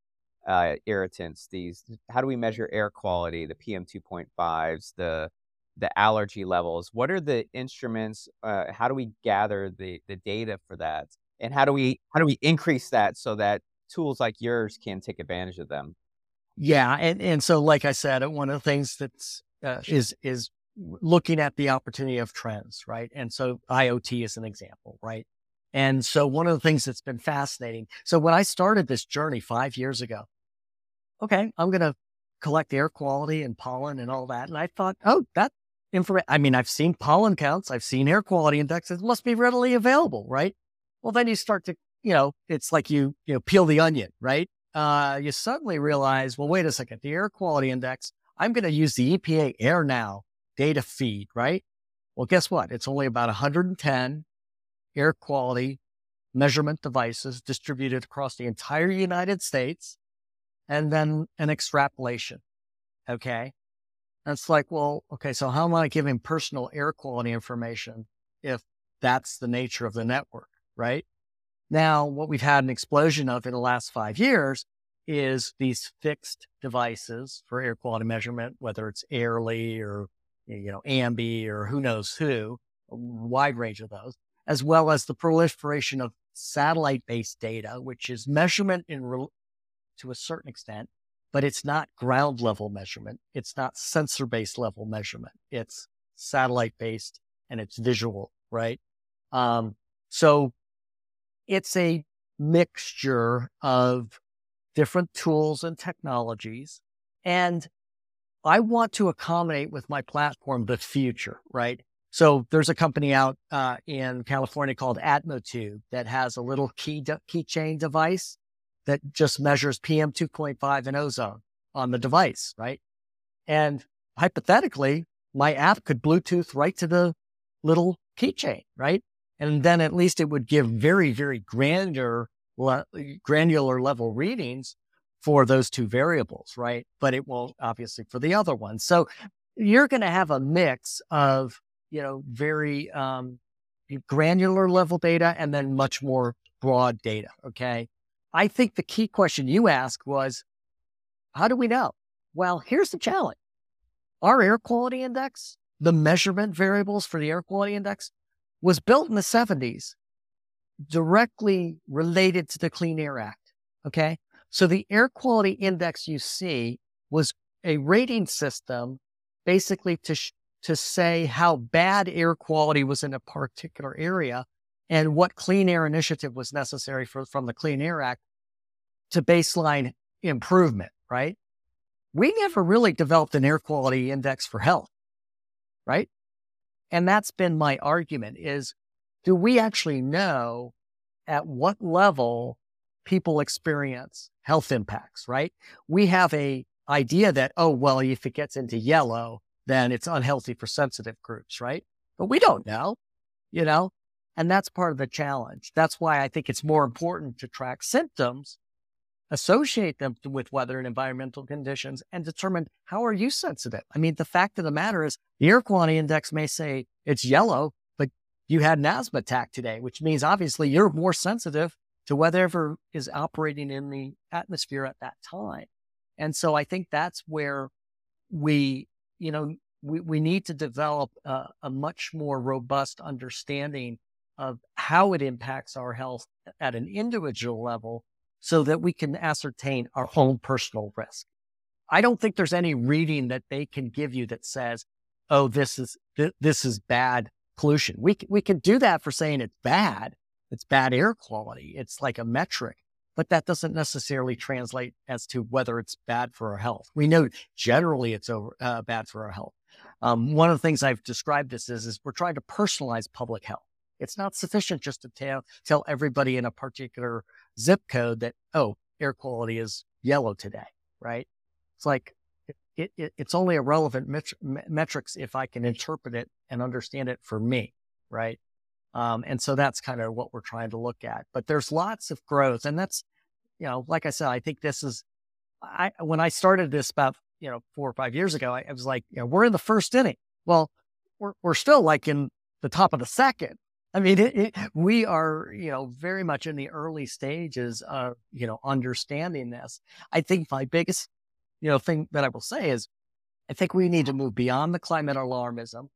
uh, irritants? These how do we measure air quality, the PM two point fives, the the allergy levels? What are the instruments? Uh, how do we gather the the data for that? And how do we how do we increase that so that tools like yours can take advantage of them?
Yeah, and and so like I said, uh, one of the things that's uh, is is looking at the opportunity of trends, right? And so IoT is an example, right? And so one of the things that's been fascinating. So when I started this journey five years ago, okay, I'm going to collect air quality and pollen and all that, and I thought, oh, that information. I mean, I've seen pollen counts, I've seen air quality indexes, must be readily available, right? Well, then you start to, you know, it's like you you know peel the onion, right? Uh, you suddenly realize, well, wait a second, the air quality index, I'm going to use the EPA AirNow data feed, right? Well, guess what? It's only about 110 air quality measurement devices distributed across the entire United States, and then an extrapolation. Okay. And it's like, well, okay, so how am I giving personal air quality information if that's the nature of the network, right? Now, what we've had an explosion of in the last five years is these fixed devices for air quality measurement, whether it's Airly or you know Ambee or who knows who, a wide range of those, as well as the proliferation of satellite-based data, which is measurement in re- to a certain extent, but it's not ground level measurement. It's not sensor based level measurement. It's satellite based and it's visual, right? Um, so it's a mixture of different tools and technologies. And I want to accommodate with my platform the future, right? So there's a company out uh, in California called Atmotube that has a little key de- keychain device that just measures PM 2.5 and ozone on the device, right? And hypothetically, my app could Bluetooth right to the little keychain, right? And then at least it would give very, very granular, granular level readings for those two variables, right? But it won't obviously for the other ones. So you're going to have a mix of, you know, very um, granular level data and then much more broad data. Okay. I think the key question you asked was, how do we know? Well, here's the challenge. Our air quality index, the measurement variables for the air quality index, was built in the 70s directly related to the Clean Air Act. Okay. So the air quality index you see was a rating system basically to, sh- to say how bad air quality was in a particular area and what clean air initiative was necessary for, from the Clean Air Act to baseline improvement, right? We never really developed an air quality index for health, right? And that's been my argument is do we actually know at what level people experience health impacts, right? We have a idea that, oh, well, if it gets into yellow, then it's unhealthy for sensitive groups, right? But we don't know, you know, and that's part of the challenge. That's why I think it's more important to track symptoms associate them with weather and environmental conditions and determine how are you sensitive. I mean, the fact of the matter is the air quality index may say it's yellow, but you had an asthma attack today, which means obviously you're more sensitive to whatever is operating in the atmosphere at that time. And so I think that's where we, you know, we, we need to develop a, a much more robust understanding of how it impacts our health at an individual level so that we can ascertain our own personal risk. I don't think there's any reading that they can give you that says oh, this is th- this is bad pollution. We we can do that for saying it's bad. It's bad air quality. It's like a metric, but that doesn't necessarily translate as to whether it's bad for our health. We know generally it's over, uh, bad for our health. Um, one of the things I've described this as is we're trying to personalize public health. It's not sufficient just to tell tell everybody in a particular zip code that oh air quality is yellow today, right? It's like it, it, it's only a relevant met- metrics if I can interpret it and understand it for me, right? Um, and so that's kind of what we're trying to look at. But there's lots of growth, and that's, you know, like I said, I think this is, I when I started this about you know four or five years ago, I, I was like, you know, we're in the first inning. Well, we're we're still like in the top of the second. I mean, it, it, we are, you know, very much in the early stages of, you know, understanding this. I think my biggest you know, thing that I will say is I think we need to move beyond the climate alarmism.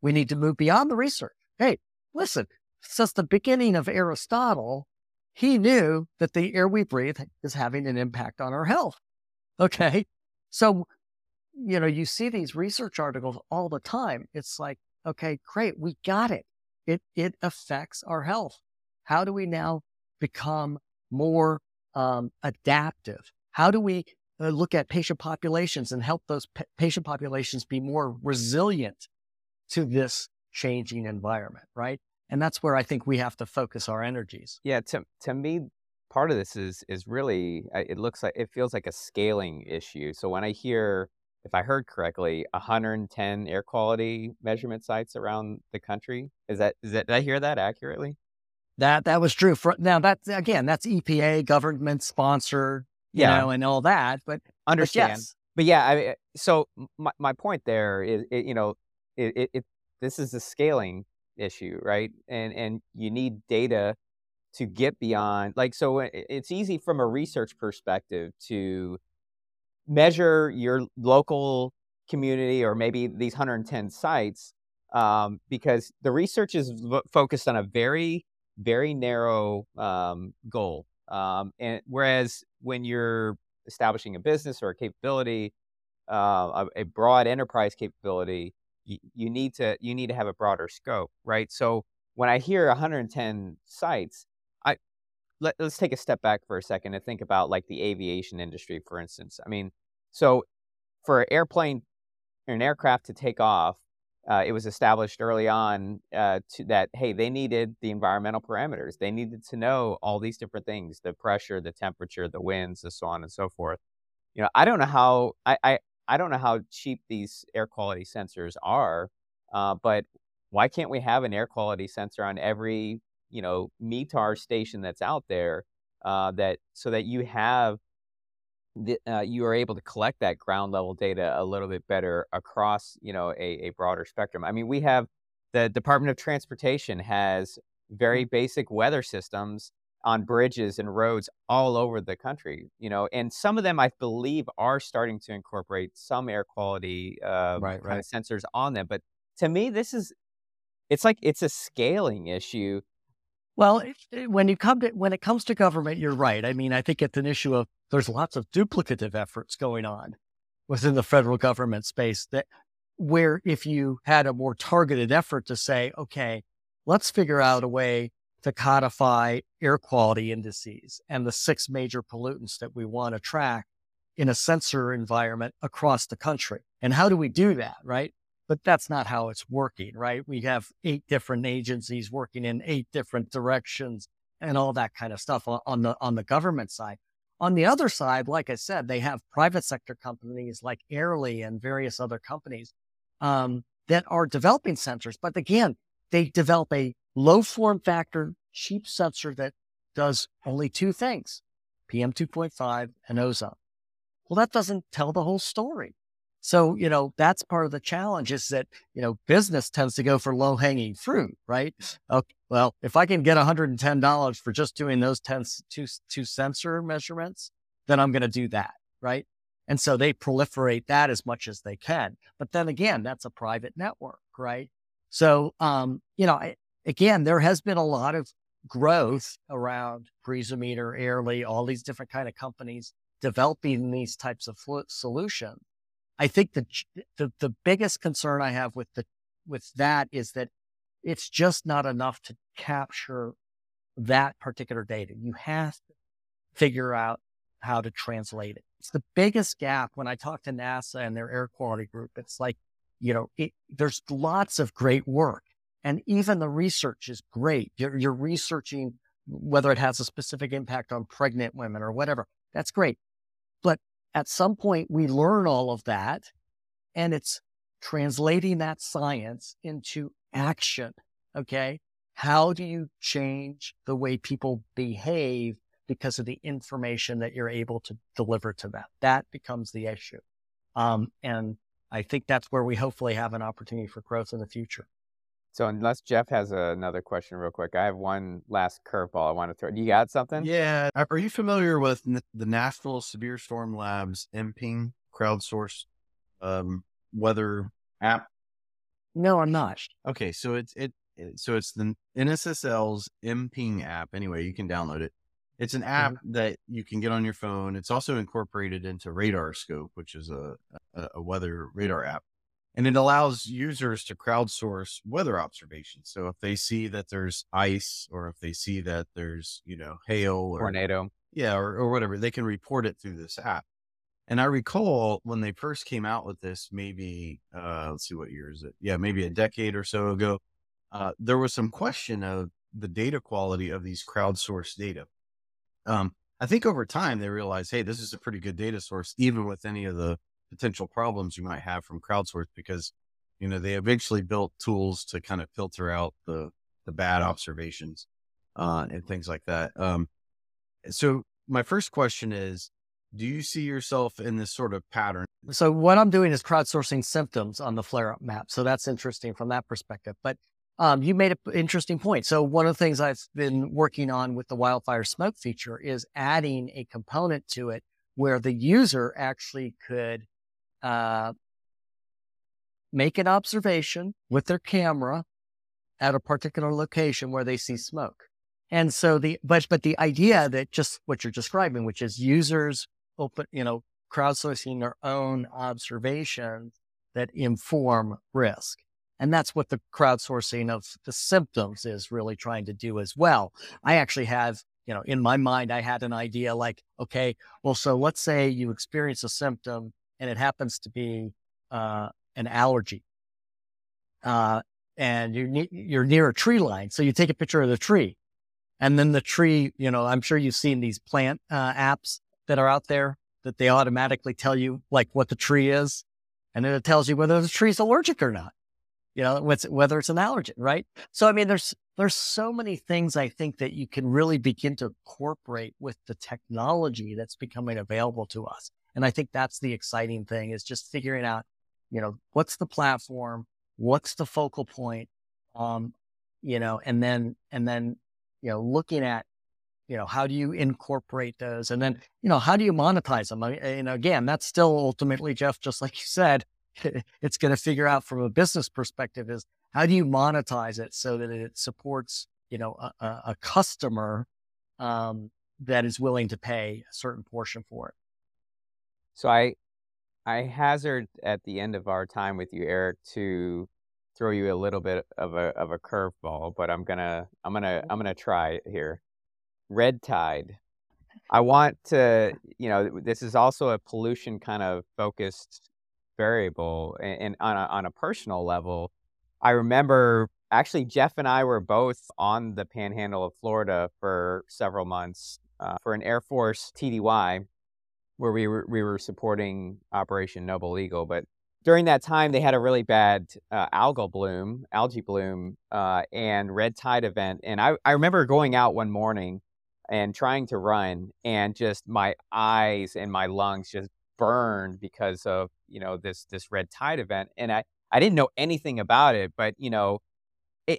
We need to move beyond the research. Hey, listen, since the beginning of Aristotle, he knew that the air we breathe is having an impact on our health. Okay. So, you know, you see these research articles all the time. It's like, okay, great. We got it. It, it affects our health. How do we now become more um, adaptive? How do we uh, look at patient populations and help those patient populations be more resilient to this changing environment, right? And that's where I think we have to focus our energies.
Yeah, to to me, part of this is is really it looks like it feels like a scaling issue. So when I hear, if I heard correctly, 110 air quality measurement sites around the country, is that is that did I hear that accurately?
That that was true. For now, that again, that's EPA government sponsored yeah. know, and all that. But
understand.
But, yes.
but yeah, I so my, my point there is, it, you know, it, it, it this is a scaling issue, right? And and you need data to get beyond like so uh, it's easy from a research perspective to measure your local community or maybe these 110 sites um, because the research is focused on a very very narrow um, goal um, and whereas when you're establishing a business or a capability, uh, a, a, broad enterprise capability, you, need to you need to have a broader scope, right? So when I hear 110 sites, let, let's take a step back for a second and think about like the aviation industry, for instance. I mean, so for an airplane, an aircraft to take off, uh, it was established early on uh, to, that hey they needed the environmental parameters they needed to know all these different things the pressure the temperature the winds and so on and so forth you know i don't know how i i, I don't know how cheap these air quality sensors are uh, but why can't we have an air quality sensor on every you know METAR station that's out there uh, that so that you have the, uh, you are able to collect that ground level data a little bit better across you know a, a broader spectrum i mean we have the department of transportation has very mm. basic weather systems on bridges and roads all over the country you know and some of them i believe are starting to incorporate some air quality uh, right, right. sensors on them but to me this is it's like it's a scaling issue
well, when you come to when it comes to government, you're right. I mean, I think it's an issue of there's lots of duplicative efforts going on within the federal government space that where if you had a more targeted effort to say, okay, let's figure out a way to codify air quality indices and the six major pollutants that we want to track in a sensor environment across the country. And how do we do that, right? But that's not how it's working, right? We have eight different agencies working in eight different directions and all that kind of stuff on the on the government side. On the other side, like I said, they have private sector companies like Airly and various other companies um, that are developing sensors. But again, they develop a low form factor, cheap sensor that does only two things PM 2.5 and ozone. Well, that doesn't tell the whole story. So, you know, that's part of the challenge is that, you know, business tends to go for low hanging fruit, right? Okay, well, if I can get $110 for just doing those 10, two, two sensor measurements, then I'm going to do that, right? And so they proliferate that as much as they can. But then again, that's a private network, right? So, um, you know, I, again, there has been a lot of growth around BreezoMeter, Airly, all these different kind of companies developing these types of solutions. I think the, the the biggest concern I have with the with that is that it's just not enough to capture that particular data. You have to figure out how to translate it. It's the biggest gap when I talk to NASA and their air quality group. It's like, you know, it, there's lots of great work and even the research is great. You're, you're researching whether it has a specific impact on pregnant women or whatever. That's great. At some point, we learn all of that and it's translating that science into action. Okay. How do you change the way people behave because of the information that you're able to deliver to them? That becomes the issue. Um, and I think that's where we hopefully have an opportunity for growth in the future.
So unless Jeff has a, another question real quick, I have one last curveball I want to throw. Do you got something?
Yeah. Are you familiar with the National Severe Storm Labs mPING crowdsourced um, weather app?
No, I'm not.
Okay, so it's it so it's the NSSL's mPING app. Anyway, you can download it. It's an app mm-hmm. that you can get on your phone. It's also incorporated into RadarScope, which is a, a, a weather radar app and it allows users to crowdsource weather observations. So if they see that there's ice or if they see that there's, you know, hail or
tornado,
yeah, or, or whatever, they can report it through this app. And I recall when they first came out with this, maybe, uh, let's see what year is it? Yeah, maybe a decade or so ago. Uh, there was some question of the data quality of these crowdsourced data. Um, I think over time they realized, hey, this is a pretty good data source, even with any of the potential problems you might have from crowdsource because you know they eventually built tools to kind of filter out the the bad observations uh, and things like that. Um, so my first question is, do you see yourself in this sort of pattern?
So what I'm doing is crowdsourcing symptoms on the flare up map. So that's interesting from that perspective. But um, you made an interesting point. So one of the things I've been working on with the wildfire smoke feature is adding a component to it where the user actually could uh, make an observation with their camera at a particular location where they see smoke. And so the, but, but the idea that just what you're describing, which is users open, you know, crowdsourcing their own observations that inform risk. And that's what the crowdsourcing of the symptoms is really trying to do as well. I actually have, you know, in my mind, I had an idea like, okay, well, so let's say you experience a symptom and it happens to be uh, an allergy. Uh, and you're, ne- you're near a tree line. So you take a picture of the tree. And then the tree, you know, I'm sure you've seen these plant uh, apps that are out there that they automatically tell you like what the tree is. And then it tells you whether the tree's allergic or not, you know, whether it's an allergen, right? So, I mean, there's, there's so many things I think that you can really begin to incorporate with the technology that's becoming available to us. And I think that's the exciting thing is just figuring out, you know, what's the platform, what's the focal point, um, you know, and then and then you know looking at you know how do you incorporate those, and then you know how do you monetize them? I mean, know, again, that's still ultimately, Jeff, just like you said, it's going to figure out from a business perspective is how do you monetize it so that it supports you know a, a customer um, that is willing to pay a certain portion for it.
So I I hazard at the end of our time with you, Eric, to throw you a little bit of a of a curveball, but I'm gonna I'm gonna I'm gonna try it here. Red tide. I want to, you know, this is also a pollution kind of focused variable, and, and on a, on a personal level, I remember actually Jeff and I were both on the Panhandle of Florida for several months uh, for an Air Force TDY where we were we were supporting Operation Noble Eagle. But during that time, they had a really bad uh, algal bloom, algae bloom, uh, and red tide event. And I I remember going out one morning and trying to run, and just my eyes and my lungs just burned because of you know this this red tide event. And I I didn't know anything about it, but you know.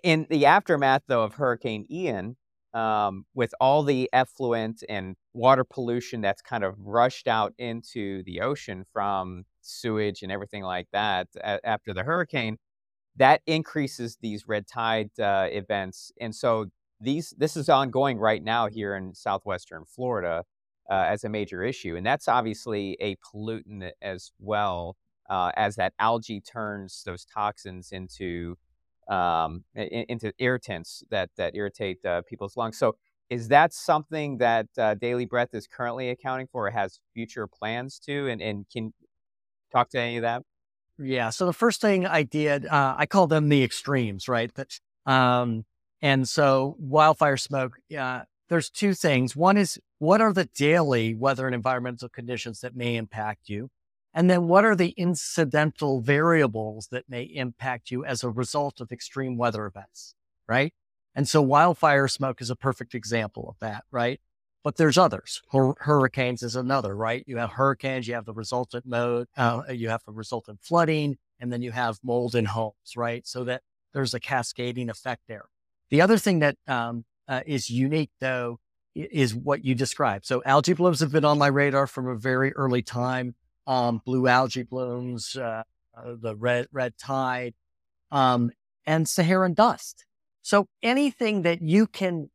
In the aftermath, though, of Hurricane Ian, um, with all the effluent and water pollution that's kind of rushed out into the ocean from sewage and everything like that a- after the hurricane, that increases these red tide uh, events. And so these this is ongoing right now here in southwestern Florida uh, as a major issue, and that's obviously a pollutant as well. uh, as that algae turns those toxins into um, into irritants that that irritate uh, people's lungs. So, is that something that uh, Daily Breath is currently accounting for, or has future plans to? And and can talk to any of that?
Yeah. So the first thing I did, uh, I call them the extremes, right? That, um, and so wildfire smoke. Uh, there's two things. One is what are the daily weather and environmental conditions that may impact you? And then what are the incidental variables that may impact you as a result of extreme weather events? Right. And so wildfire smoke is a perfect example of that. Right. But there's others. Hur- hurricanes is another, right? You have hurricanes, you have the resultant mode, uh, you have the resultant flooding, and then you have mold in homes, right? So that there's a cascading effect there. The other thing that um, uh, is unique, though, is what you described. So algae blooms have been on my radar from a very early time. Um, blue algae blooms, uh, uh, the red red tide, um, and Saharan dust. So anything that you can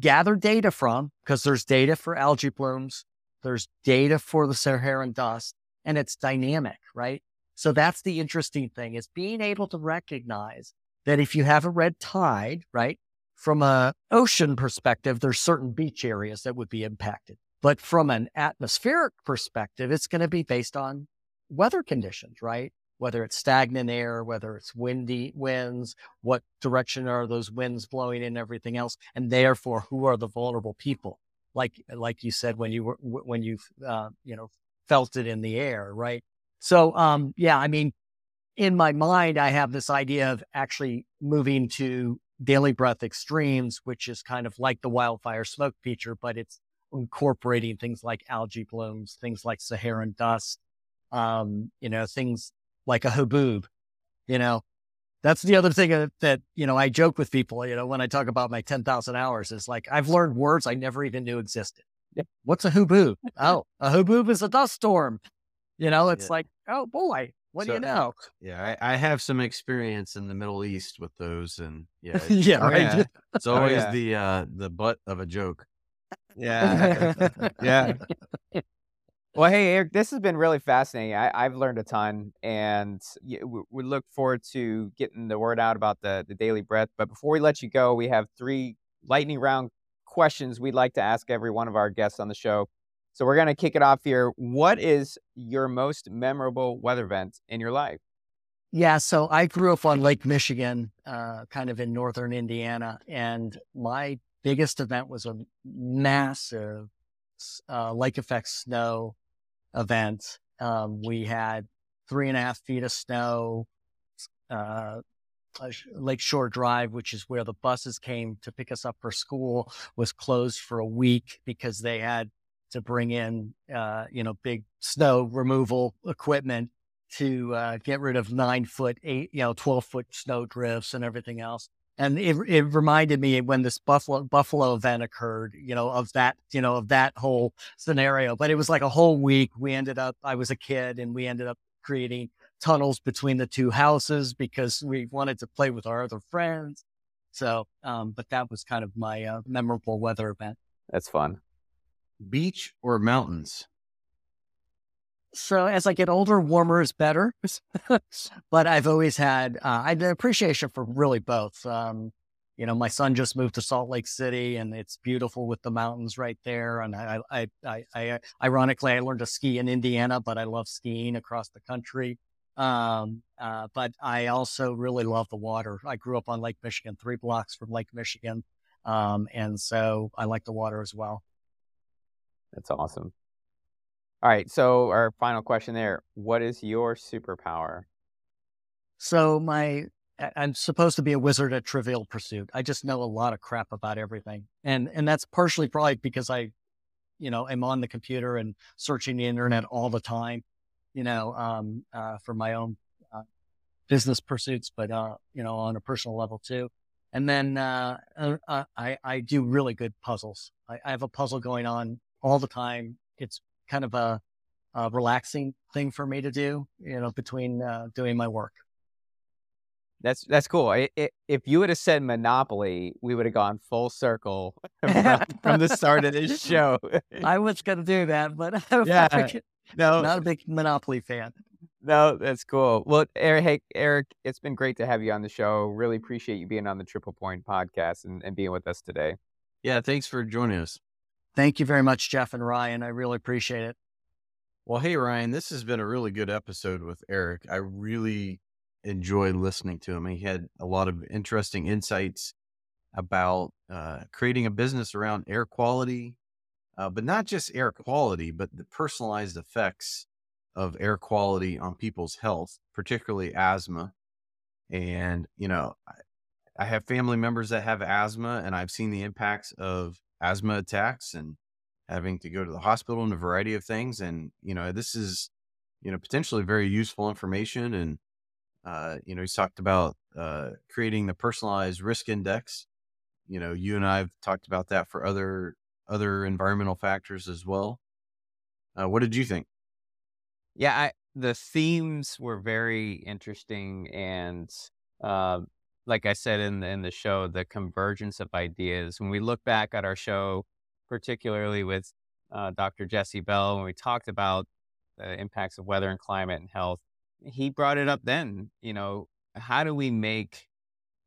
gather data from, because there's data for algae blooms, there's data for the Saharan dust, and it's dynamic, right? So that's the interesting thing is being able to recognize that if you have a red tide, right, from a ocean perspective, there's certain beach areas that would be impacted. But from an atmospheric perspective, it's going to be based on weather conditions, right? Whether it's stagnant air, whether it's windy winds, what direction are those winds blowing and everything else, and therefore who are the vulnerable people? Like like you said when you were when you uh, you know felt it in the air, right? So um, yeah, I mean, in my mind, I have this idea of actually moving to daily breath extremes, which is kind of like the wildfire smoke feature, but it's incorporating things like algae blooms, things like Saharan dust, um, you know, things like a haboob, you know. That's the other thing that, you know, I joke with people, you know, when I talk about my 10,000 hours is like, I've learned words I never even knew existed. What's a haboob? oh, a haboob is a dust storm. You know, it's yeah. like, oh boy, what so, do you know?
Yeah, I, I, have some experience in the Middle East with those, and yeah,
yeah, right. Yeah.
It's oh, always oh, yeah. the uh, the butt of a joke.
Yeah, yeah. Well, hey, Eric, this has been really fascinating. I, have learned a ton, and we, we, look forward to getting the word out about the the daily breath. But before we let you go, we have three lightning round questions we'd like to ask every one of our guests on the show. So we're going to kick it off here. What is your most memorable weather event in your life?
Yeah, so I grew up on Lake Michigan, uh, kind of in northern Indiana, and my biggest event was a massive uh, lake effect snow event. Um, we had three and a half feet of snow. Uh, Lake Shore Drive, which is where the buses came to pick us up for school, was closed for a week because they had to bring in, uh, you know, big snow removal equipment to uh, get rid of nine foot, eight, you know, 12 foot snow drifts and everything else. And it, it reminded me when this Buffalo, Buffalo event occurred, you know, of that, you know, of that whole scenario. But it was like a whole week. We ended up, I was a kid and we ended up creating tunnels between the two houses because we wanted to play with our other friends. So, um, but that was kind of my uh, memorable weather event.
That's fun
beach or mountains?
So as I get older, warmer is better. but I've always had uh, an appreciation for really both. Um, you know, my son just moved to Salt Lake City, and it's beautiful with the mountains right there. And I, I, I, I ironically, I learned to ski in Indiana, but I love skiing across the country. Um, uh, but I also really love the water. I grew up on Lake Michigan, three blocks from Lake Michigan, um, and so I like the water as well.
That's awesome. All right. So our final question there: What is your superpower?
So my I'm supposed to be a wizard at Trivial Pursuit. I just know a lot of crap about everything, and and that's partially probably because I, you know, am on the computer and searching the internet all the time, you know, um, uh, for my own uh, business pursuits, but uh, you know, on a personal level too. And then uh, uh, uh I I do really good puzzles. I, I have a puzzle going on all the time. It's kind of a, a relaxing thing for me to do, you know, between uh, doing my work.
That's that's cool. if you would have said Monopoly, we would have gone full circle from, from the start of this show.
I was going to do that, but yeah, no, not a big Monopoly fan.
no, that's cool. Well, Eric, hey, Eric, it's been great to have you on the show. Really appreciate you being on the Triple Point podcast and, and being with us today.
Yeah, thanks for joining us.
Thank you very much, Jeff and Ryan. I really appreciate it.
Well, hey, Ryan, this has been a really good episode with Eric. I really enjoyed listening to him. He had a lot of interesting insights about uh, creating a business around air quality, uh, but not just air quality, but the personalized effects of air quality on people's health, particularly asthma. And, you know, I, I have family members that have asthma, and I've seen the impacts of asthma attacks and having to go to the hospital and a variety of things. And, you know, this is, you know, potentially very useful information. And, uh, you know, he's talked about uh, creating the personalized risk index. You know, you and I have talked about that for other other environmental factors as well. Uh, what did you think?
Yeah, I, the themes were very interesting, and uh, like I said in the, in the show, the convergence of ideas. When we look back at our show, particularly with uh, Dr. Jesse Bell, when we talked about the impacts of weather and climate and health, he brought it up then. You know, how do we make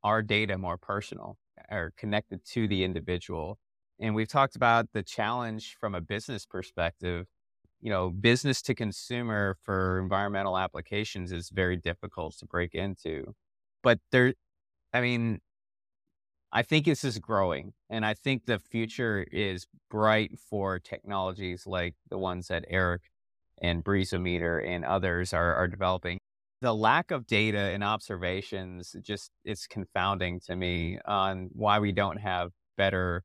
our data more personal or connected to the individual? And we've talked about the challenge from a business perspective. You know, business to consumer for environmental applications is very difficult to break into. But there, I mean, I think this is growing, and I think the future is bright for technologies like the ones that Eric and BreezoMeter and others are, are developing. The lack of data and observations just it's confounding to me on why we don't have better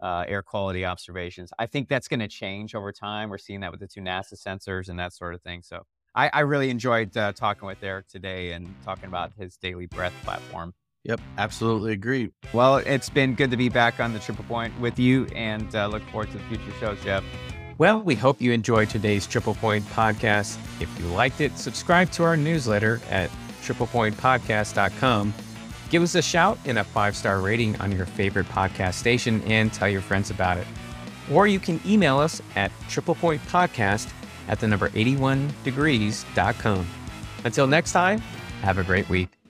uh, air quality observations. I think that's going to change over time. We're seeing that with the two NASA sensors and that sort of thing. So I, I really enjoyed uh, talking with Eric today and talking about his Daily Breath platform.
Yep, absolutely agree.
Well, it's been good to be back on the Triple Point with you and uh, look forward to the future shows, Jeff.
Well, we hope you enjoyed today's Triple Point podcast. If you liked it, subscribe to our newsletter at triplepointpodcast.com. Give us a shout and a five star rating on your favorite podcast station and tell your friends about it. Or you can email us at triplepointpodcast at the number 81degrees.com. Until next time, have a great week.